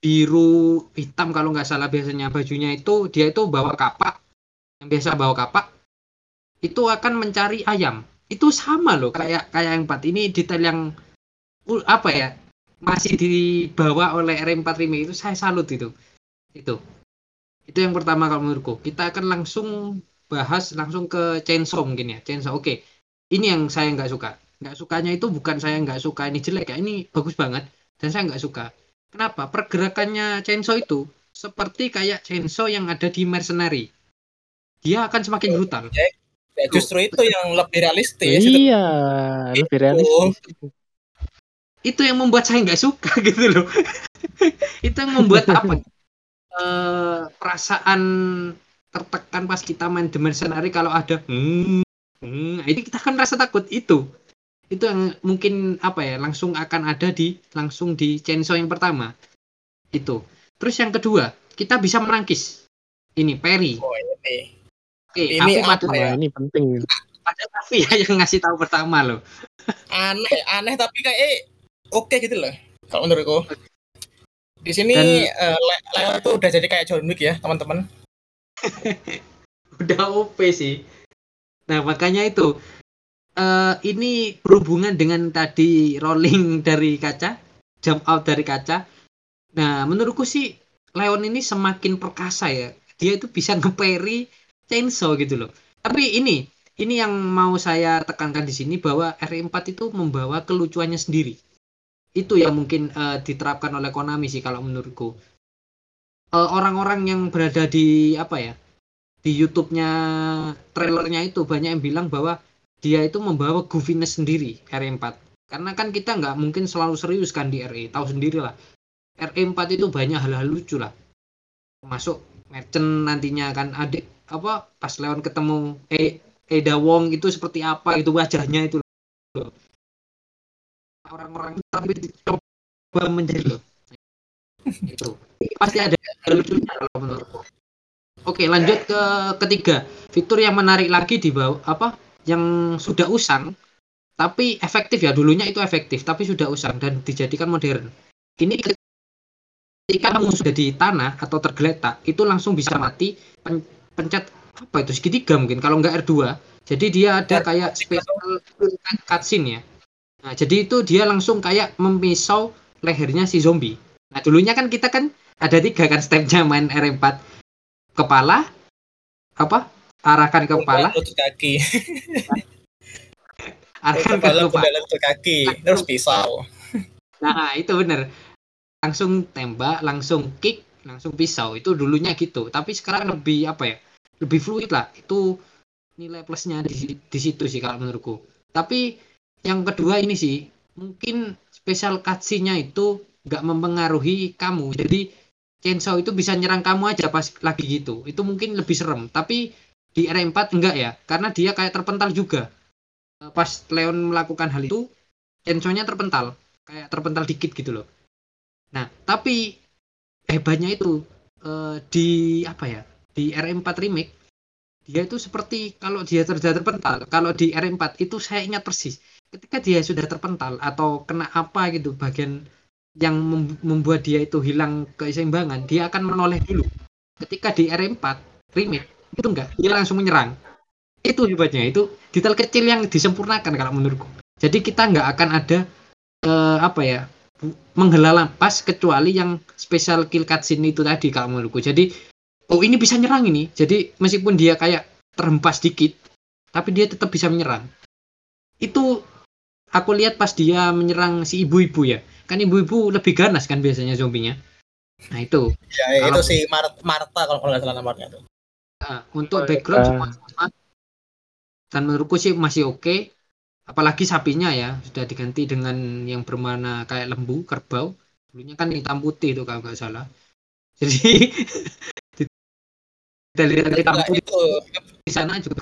biru hitam kalau nggak salah biasanya bajunya itu dia itu bawa kapak yang biasa bawa kapak itu akan mencari ayam. Itu sama loh kayak kayak yang empat. Ini detail yang apa ya masih dibawa oleh R4 Remake itu saya salut itu. Itu. Itu yang pertama kalau menurutku. Kita akan langsung bahas langsung ke Chainsaw mungkin ya Chainsaw. Oke. Ini yang saya nggak suka. Nggak sukanya itu bukan saya nggak suka ini jelek ya ini bagus banget dan saya nggak suka. Kenapa? Pergerakannya Chainsaw itu seperti kayak Chainsaw yang ada di Mercenary. Dia akan semakin brutal Ya, justru itu yang lebih realistis. itu. Iya, lebih realistis. itu yang membuat saya nggak suka gitu loh. Itu yang membuat apa? Eh, perasaan tertekan pas kita main The Mercenary kalau ada hmm, hmm, itu kita kan rasa takut. Itu. Itu yang mungkin apa ya langsung akan ada di langsung di Chainsaw yang pertama. Itu. Terus yang kedua kita bisa merangkis ini Perry. Oh, ini. Oke, Ini Afi apa ya? Ini penting. padahal Afi ya yang ngasih tahu pertama loh Aneh, aneh tapi kayak eh, oke gitu loh. Kalau menurutku. Di sini Dan- eh, Leo itu udah jadi kayak John Wick ya, teman-teman. udah OP sih. Nah makanya itu eh ini berhubungan dengan tadi rolling dari kaca, jump out dari kaca. Nah menurutku sih Leon ini semakin perkasa ya. Dia itu bisa ngeperi chainsaw gitu loh. Tapi ini ini yang mau saya tekankan di sini bahwa R4 itu membawa kelucuannya sendiri. Itu yang mungkin eh, diterapkan oleh Konami sih kalau menurutku. Eh, Orang-orang yang berada di apa ya di YouTube-nya trailernya itu banyak yang bilang bahwa dia itu membawa goofiness sendiri RE4 karena kan kita nggak mungkin selalu serius kan di RE tahu sendiri lah RE4 itu banyak hal-hal lucu lah termasuk merchant nantinya kan adik apa pas Leon ketemu e Eda Wong itu seperti apa itu wajahnya itu orang-orang tapi coba menjadi loh itu pasti ada lucunya menurutku Oke, lanjut ke ketiga. Fitur yang menarik lagi di bawah apa? Yang sudah usang tapi efektif ya. Dulunya itu efektif tapi sudah usang dan dijadikan modern. Ini ketika kamu sudah di tanah atau tergeletak, itu langsung bisa mati pencet apa itu segitiga mungkin kalau nggak R2. Jadi dia ada kayak special cutscene ya. Nah, jadi itu dia langsung kayak memisau lehernya si zombie. Nah, dulunya kan kita kan ada tiga kan stepnya main R4 kepala apa arahkan ke kepala lutut kaki. arahkan ke Kepala, lutut kaki. Terus pisau. nah itu bener langsung tembak langsung kick langsung pisau itu dulunya gitu tapi sekarang lebih apa ya lebih fluid lah. Itu nilai plusnya di, di situ sih kalau menurutku. Tapi yang kedua ini sih mungkin spesial cutscene-nya itu nggak mempengaruhi kamu. Jadi chainsaw itu bisa nyerang kamu aja pas lagi gitu. Itu mungkin lebih serem. Tapi di R4 enggak ya. Karena dia kayak terpental juga. Eh, pas Leon melakukan hal itu chainsaw-nya terpental. Kayak terpental dikit gitu loh. Nah tapi hebatnya itu eh, di apa ya di R4 remake dia itu seperti kalau dia sudah terpental kalau di R4 itu saya ingat persis ketika dia sudah terpental atau kena apa gitu bagian yang mem- membuat dia itu hilang keseimbangan dia akan menoleh dulu. Ketika di R4 remake itu enggak dia langsung menyerang. Itu hebatnya itu detail kecil yang disempurnakan kalau menurutku. Jadi kita nggak akan ada eh, apa ya menghela lampas kecuali yang special kill cutscene itu tadi kalau menurutku. Jadi oh ini bisa nyerang ini jadi meskipun dia kayak terhempas dikit tapi dia tetap bisa menyerang itu aku lihat pas dia menyerang si ibu-ibu ya kan ibu-ibu lebih ganas kan biasanya zombinya nah itu Ya, Kalau- itu si Mar- Marta kalau kalau nggak salah namanya tuh. Nah, untuk Oh, background semua sama. Dan menurutku sih masih oke. Apalagi sapinya ya sudah diganti dengan yang berwarna kayak lembu, kerbau. Dulunya kan hitam putih itu kalau nggak salah. Jadi dari hitam Nah, putih itu di sana juga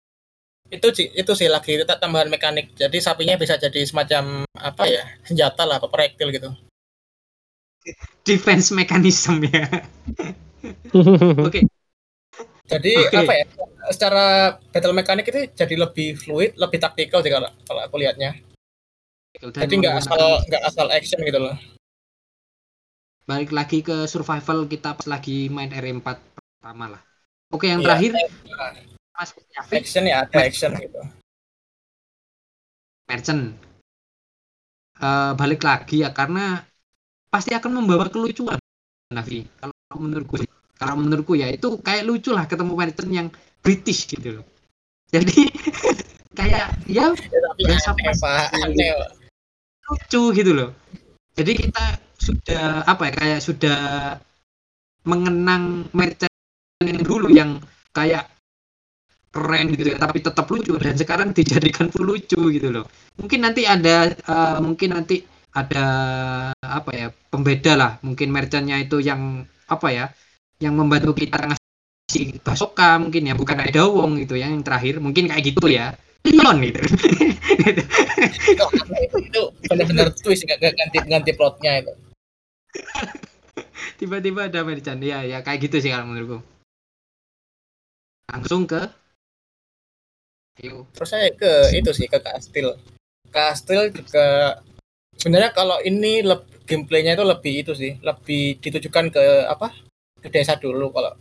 itu sih itu sih lagi kita tambahan mekanik. Jadi sapinya bisa jadi semacam apa ya senjata lah, apa proyektil gitu. defense mechanism ya. Oke. Jadi Oke. apa ya? Secara battle mechanic itu jadi lebih fluid, lebih taktikal sih kalau kalau aku lihatnya. Dan Jadi nggak asal nggak asal action gitu loh. balik lagi ke survival kita pas lagi main R4 pertama lah. Oke, yang Iya, terakhir eh, Mas Yafi action ya ada action gitu. Merchant. Eh, balik lagi ya karena pasti akan membawa kelucuan Navi kalau menurutku. Kalau menurutku ya itu kayak lucu lah ketemu merchant yang British gitu loh. Jadi kayak ya Ya, Berasa Pak. lucu gitu loh. Jadi kita sudah apa ya kayak sudah mengenang merchant yang dulu yang kayak keren gitu ya, tapi tetap lucu dan sekarang dijadikan full lucu gitu loh. Mungkin nanti ada eh, mungkin nanti ada apa ya pembeda lah. Mungkin merchantnya itu yang apa ya yang membantu kita ngasih basoka mungkin ya bukan kayak Dawong gitu ya yang terakhir mungkin kayak gitu ya. Leon gitu. itu itu, benar-benar twist nggak ganti ganti plotnya itu. tiba-tiba ada merchant ya ya kayak gitu sih kalau menurutku langsung ke Ayo. Terus saya ke itu sih ke Kastil. Kastil juga sebenarnya kalau ini gameplaynya itu lebih itu sih, lebih ditujukan ke apa? Ke desa dulu kalau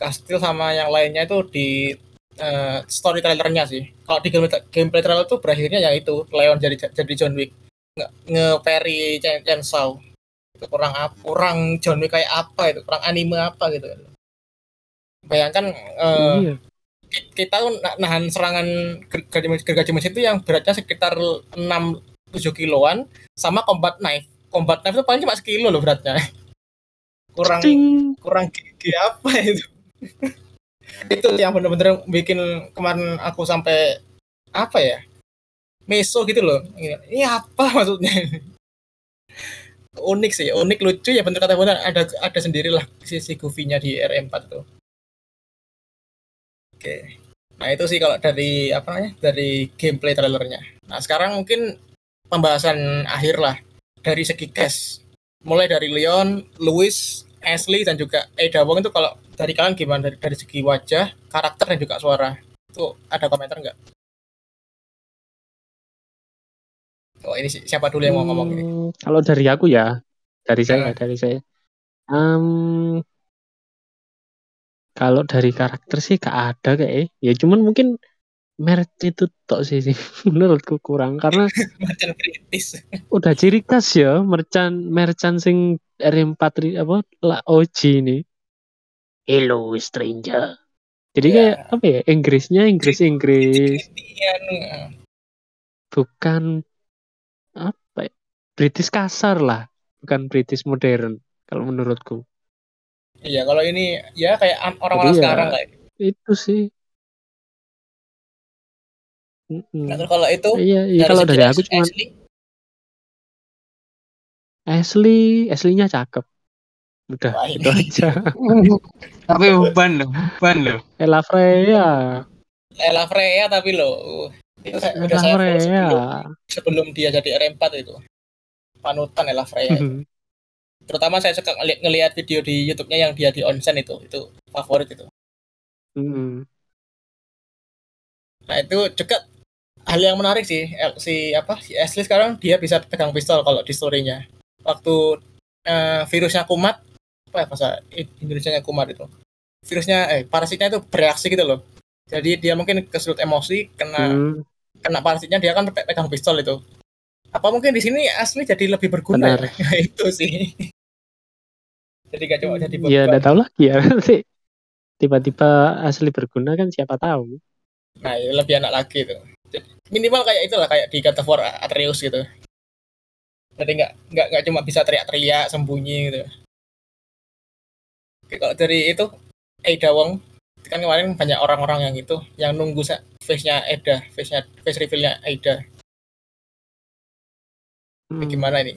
Kastil sama yang lainnya itu di eh, story trailernya sih. Kalau di gameplay, gameplay trailer itu berakhirnya ya itu Leon jadi jadi John Wick nge, nge parry Chen, Chen Shao. Itu kurang? Kurang John Wick kayak apa itu? Kurang anime apa gitu. Bayangkan eh, Iya. kita nahan serangan ger- gergaji mesin itu yang beratnya sekitar 6 7 kiloan sama combat knife. Combat knife itu paling cuma sekilo loh beratnya. Kurang Cing. kurang gigi apa itu. itu yang bener-bener bikin kemarin aku sampai apa ya? Meso gitu loh. Ini apa maksudnya? unik sih, unik lucu ya bener kata bener ada ada sendirilah sisi Goofy-nya di R4 tuh. Oke. Nah, itu sih kalau dari apa namanya? Dari gameplay trailernya. Nah, sekarang mungkin pembahasan akhir lah dari segi cast. Mulai dari Leon, Louis, Ashley dan juga Ada Wong itu kalau dari kalian gimana dari, dari segi wajah, karakter dan juga suara? Itu ada komentar nggak? Oh, ini si- siapa dulu yang mau ngomong ini? Hmm, Kalau dari aku ya, dari saya, Eh. dari saya. Em, kalau dari karakter sih gak ada kayak ya cuman mungkin merch itu tok sih, sih. menurutku kurang karena Macan kritis. udah ciri khas ya merchant merchant sing R4 ri- apa la OG ini. Hello stranger. Jadi Ya. kayak apa ya Inggrisnya Inggris Inggris bukan apa ya, British kasar lah bukan British modern kalau menurutku Iya, kalau ini ya kayak an- orang-orang Jadi ya, sekarang kayak. itu sih. Nah, kalau itu iya iya kalau dari aku Ashley- cuma Ashley, Ashley Ashley-nya cakep. Udah Wah, itu aja. Tapi beban loh beban loh. Ella Freya. Ella Freya tapi lo uh, itu saya, udah Ella saya Freya. sebelum, sebelum dia jadi R4 itu. Panutan Ella Freya itu. Terutama saya suka ngeli- ngelihat video di YouTube-nya yang dia di onsen itu itu favorit itu. Mhm. nah itu juga hal yang menarik sih si apa si Ashley sekarang dia bisa pegang pistol kalau di story-nya. Waktu eh, virusnya kumat apa ya bahasa Indonesia nya kumat itu. Virusnya eh parasitnya itu bereaksi gitu loh. Jadi dia mungkin kesulut emosi kena Hmm, kena parasitnya dia kan pe- pegang pistol itu apa mungkin di sini asli jadi lebih berguna? Benar. ya? itu sih. Jadi gak cuma jadi ya udah tahu lagi ya. Nanti tiba-tiba asli berguna kan siapa tahu. Nah ya lebih enak lagi Jadi, minimal kayak itulah kayak di War Atreus gitu. Jadi nggak nggak nggak cuma bisa teriak-teriak sembunyi gitu. Oke, kalau dari itu Ada Wong. Kan kemarin banyak orang-orang yang itu yang nunggu face-nya Ada face-nya face reveal-nya Ada Hmm. gimana ini?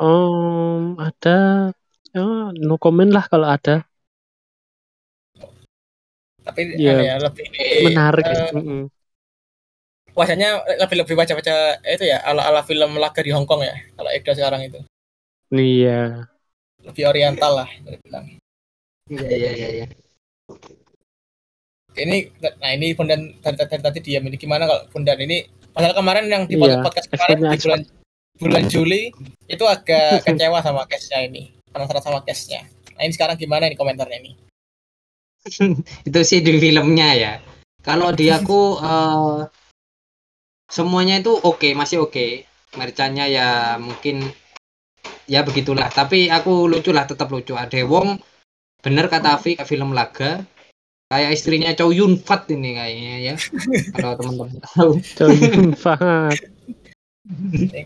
Om, ada. Oh, no comment lah kalau ada. Tapi aneh ya lebih menarik. Mm-mm. wajahnya lebih lebih wajah-wajah itu ya ala ala film laga di Hong Kong ya kalau Eda sekarang itu. Iya. Lebih oriental lah iya iya iya iya. Ini nah ini Bondan tadi, tadi, tadi diam ini. Gimana kalau Bondan ini? Padahal kemarin yang di Iya, podcast kemarin di bulan bulan Juli itu agak kecewa sama case-nya ini. Penasaran sama case-nya. Nah ini sekarang gimana nih komentarnya ini? Itu sih di filmnya ya. Kalau di aku eh, semuanya itu oke masih oke. Merchannya ya mungkin ya begitulah. Tapi aku lucu lah tetap lucu. Ada Wong bener kata Afi film laga. Kayak istrinya Chow Yun Fat ini kayaknya ya. Kalau teman-teman tahu. Coy, Fahad. Ini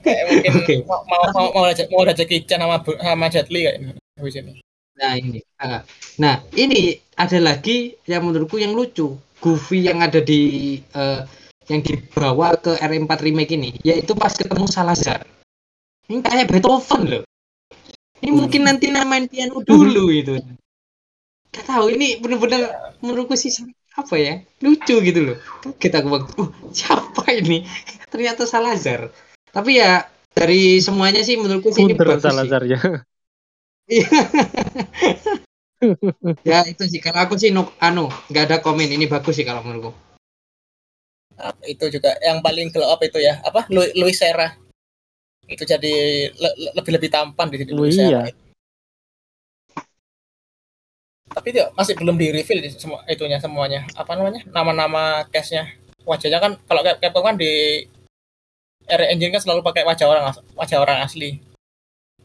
kayak mungkin Oke. mau mau mau mau ada mau Chan sama sama Jet Li kayaknya habis ini Nah ini, ah. nah ini ada lagi yang menurutku yang lucu, Goofy yang ada di eh, yang dibawa ke R4 remake ini, yaitu pas ketemu Salazar. Ini kayak Beethoven loh. Ini mungkin nanti namain piano dulu itu. Gak tahu ini bener-bener menurutku sih apa ya lucu gitu loh. Kita waktu, oh, siapa ini? Ternyata Salazar. Tapi ya dari semuanya sih menurutku sih ini bagus sih. Salazar ya. Iya. ya itu sih. Kalau aku sih no, anu nggak ada komen. Ini bagus sih kalau menurutku. Ah, itu juga yang paling glow up itu ya. Apa? Lu- Luis Serra. Itu jadi le- le- lebih lebih tampan di sini Oh, Luis iya. Serra tapi dia masih belum di reveal di semua itunya semuanya. Apa namanya? Nama-nama cast-nya wajahnya kan kalau Capcom kan di R Engine kan selalu pakai wajah orang wajah orang asli.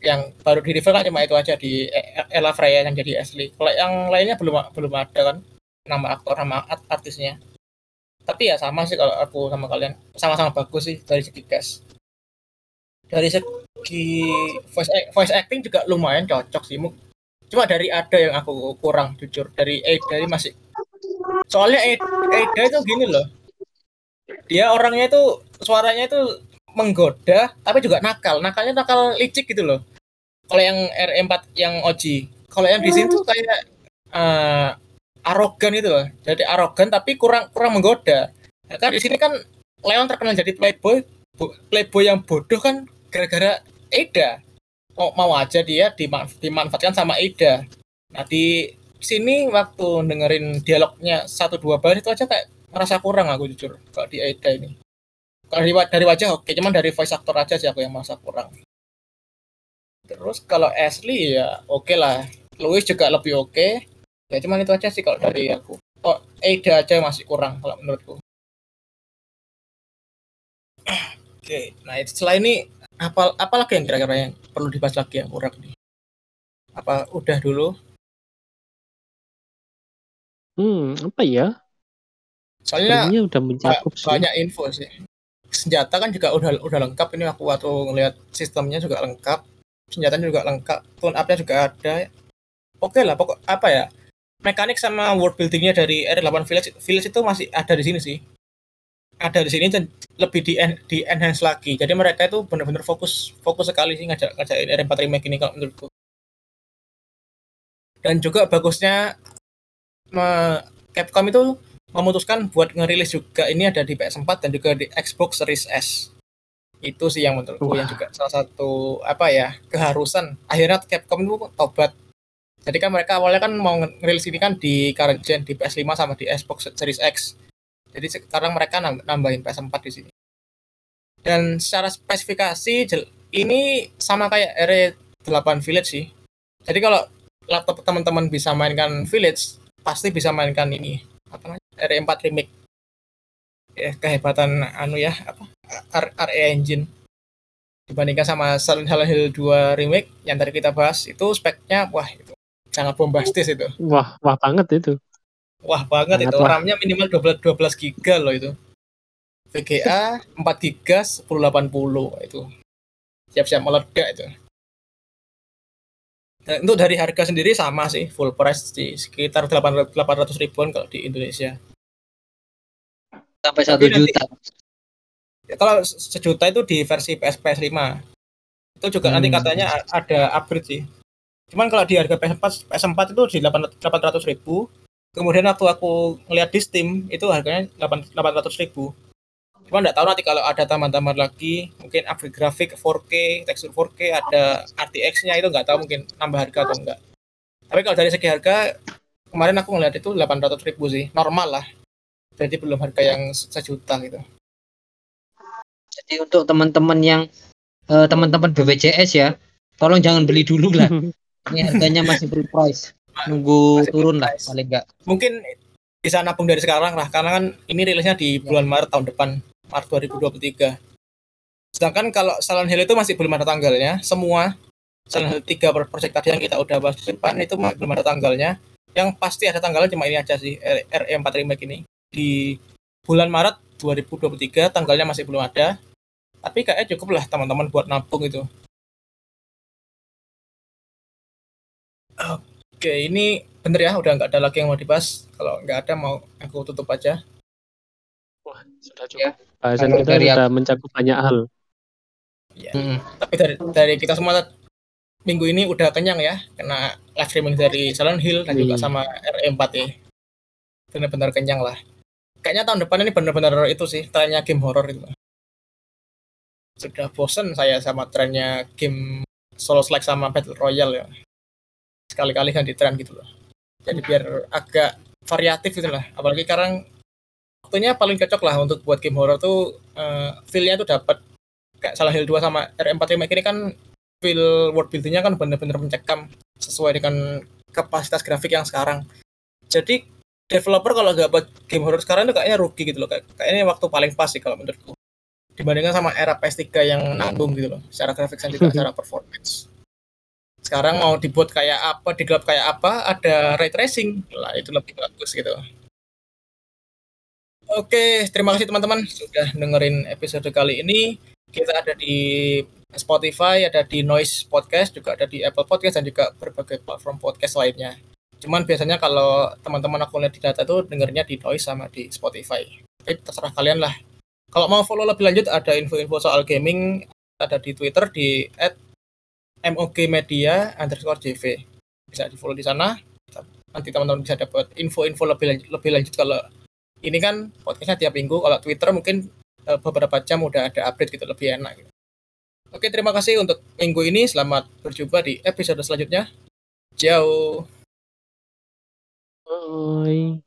Yang baru di reveal kan cuma itu aja di E- Ella Freya yang jadi asli. Kalau yang lainnya belum belum ada kan nama aktor nama art- artisnya. Tapi ya sama sih kalau aku sama kalian. Sama-sama bagus sih dari segi cast. Dari segi voice voice acting juga lumayan cocok sih cuma dari ada yang aku kurang jujur. Dari Ada ini masih soalnya Ada itu gini loh. Dia orangnya itu suaranya itu menggoda tapi juga nakal. Nakalnya nakal licik gitu loh. Kalau yang R4 yang OG kalau yang di sini tuh kayak eh, arogan itu loh. Jadi arogan tapi kurang kurang menggoda. Nah, kan di sini kan Leon terkenal jadi playboy playboy yang bodoh kan gara-gara Eda. Mau, mau aja dia diman- dimanfaatkan sama Eda. Nah di sini waktu dengerin dialognya satu dua baris itu aja kayak merasa kurang aku jujur kalau di Eda ini kalau dari, dari wajah oke cuman dari voice actor aja sih aku yang merasa kurang. Terus kalau Ashley ya oke lah. Louis juga lebih oke. Ya cuman itu aja sih kalau dari aku. Oh Eda aja masih kurang kalau menurutku. Oke nah itu setelah ini apa apa lagi yang kira-kira yang perlu dibahas lagi yang kurang nih? Apa udah dulu? Hmm, apa ya? soalnya Sebenarnya udah ba- mencakup sih. banyak info sih senjata kan juga udah udah lengkap. Ini aku waktu ngeliat sistemnya juga lengkap senjatanya juga lengkap tune up-nya juga ada. Oke lah pokok apa ya mekanik sama world buildingnya dari R8 Village Village itu masih ada di sini sih. Ada di sini dan lebih di, di enhance lagi. Jadi mereka itu benar-benar fokus fokus sekali sih ngajak ngajakin R4 remake ini kalau menurutku. Dan juga bagusnya me- Capcom itu memutuskan buat ngerilis juga ini ada di PS4 dan juga di Xbox Series S. Itu sih yang menurutku Wah. yang juga salah satu apa ya keharusan. Akhirnya Capcom itu tobat. Jadi kan mereka awalnya kan mau ngerilis ini kan di current gen di PS5 sama di Xbox Series X. Jadi sekarang mereka nam- nambahin PS4 di sini. Dan secara spesifikasi ini sama kayak R8 Village sih. Jadi kalau laptop teman-teman bisa mainkan Village, pasti bisa mainkan ini apa namanya R4 remake. Ya kehebatan anu ya apa? RE engine. Dibandingkan sama Silent Hill 2 remake yang tadi kita bahas itu speknya wah itu sangat bombastis itu. Wah, wah banget itu. wah banget Sangat itu. wah. RAM-nya minimal 12 12 giga loh itu. VGA 4 giga 1080 itu. Siap-siap meledak itu untuk dari harga sendiri sama sih full price di sekitar 800 800 ribuan kalau di Indonesia. Sampai satu nanti- juta Ya, kalau se- sejuta itu di versi PS PS5 itu juga nanti Hmm. katanya a- ada upgrade sih. Cuman kalau di harga PS4 PS4 itu di 800 ribu. Kemudian waktu aku ngeliat di Steam itu harganya 800 ribu cuman nggak tahu nanti kalau ada tambahan-tambahan lagi mungkin upgrade grafik 4K tekstur 4K ada RTX nya itu nggak tahu mungkin nambah harga atau enggak tapi kalau dari segi harga kemarin aku ngeliat itu 800 ribu sih normal lah jadi belum harga yang sejuta gitu Jadi untuk teman-teman yang eh, teman-teman BPJS ya, tolong jangan beli dulu lah. Ini harganya masih full price. Nunggu Masih turun lah paling enggak. mungkin bisa nabung dari sekarang lah karena kan ini rilisnya di bulan Maret tahun depan Maret 2023 sedangkan kalau Silent Hill itu masih belum ada tanggalnya semua Silent Hill 3 pro- project tadi yang kita udah bahas di depan itu masih belum ada tanggalnya yang pasti ada tanggalnya cuma ini aja sih R- RE4 Remake ini di bulan Maret 2023 tanggalnya masih belum ada tapi kayaknya cukup lah teman-teman buat nabung itu Oke, ini bener ya, udah nggak ada lagi yang mau dibahas. Kalau nggak ada, mau aku tutup aja. Wah, sudah Ya, cukup. Bahasan kalau kita dari sudah mencakup banyak hal. Mm-mm. Tapi dari, dari kita semua minggu ini udah kenyang ya, kena live streaming dari Silent Hill dan juga Wih. sama RE4 ya. Bener-bener kenyang lah. Kayaknya tahun depan ini bener-bener itu sih, trennya game horror itu. Sudah bosen saya sama trennya game solo select sama battle royale ya. Sekali-kali ganti tren gitu loh. Jadi biar agak variatif gitu lah. Apalagi sekarang waktunya paling cocok lah untuk buat game horror tuh eh, feel-nya tuh dapat kayak Silent Hill 2 sama R4 Remake ini kan feel world buildingnya kan bener-bener mencekam sesuai dengan kapasitas grafik yang sekarang. Jadi developer kalau nggak buat game horror sekarang itu kayaknya rugi gitu loh. Kayak, kayaknya waktu paling pas sih kalau menurutku. Dibandingkan sama era PS3 yang nanggung gitu loh. Secara grafik dan juga secara performance. Sekarang mau dibuat kayak apa, digelap kayak apa, ada ray tracing. Lah itu lebih bagus gitu. Oke, terima kasih teman-teman sudah dengerin episode kali ini. Kita ada di Spotify, ada di Noise Podcast, juga ada di Apple Podcast dan juga berbagai platform podcast lainnya. Cuman biasanya kalau teman-teman aku lihat di data itu dengernya di Noise sama di Spotify. Tapi terserah kalian lah. Kalau mau follow lebih lanjut ada info-info soal gaming ada di Twitter di @mogmedia underscore jv. Bisa di follow di sana. Nanti teman-teman bisa dapat info-info lebih lanjut, lebih lanjut kalau ini kan podcastnya tiap minggu. Kalau Twitter mungkin eh, beberapa jam udah ada update gitu lebih enak. Gitu. Oke, terima kasih untuk minggu ini. Selamat berjumpa di episode selanjutnya. Ciao. Bye.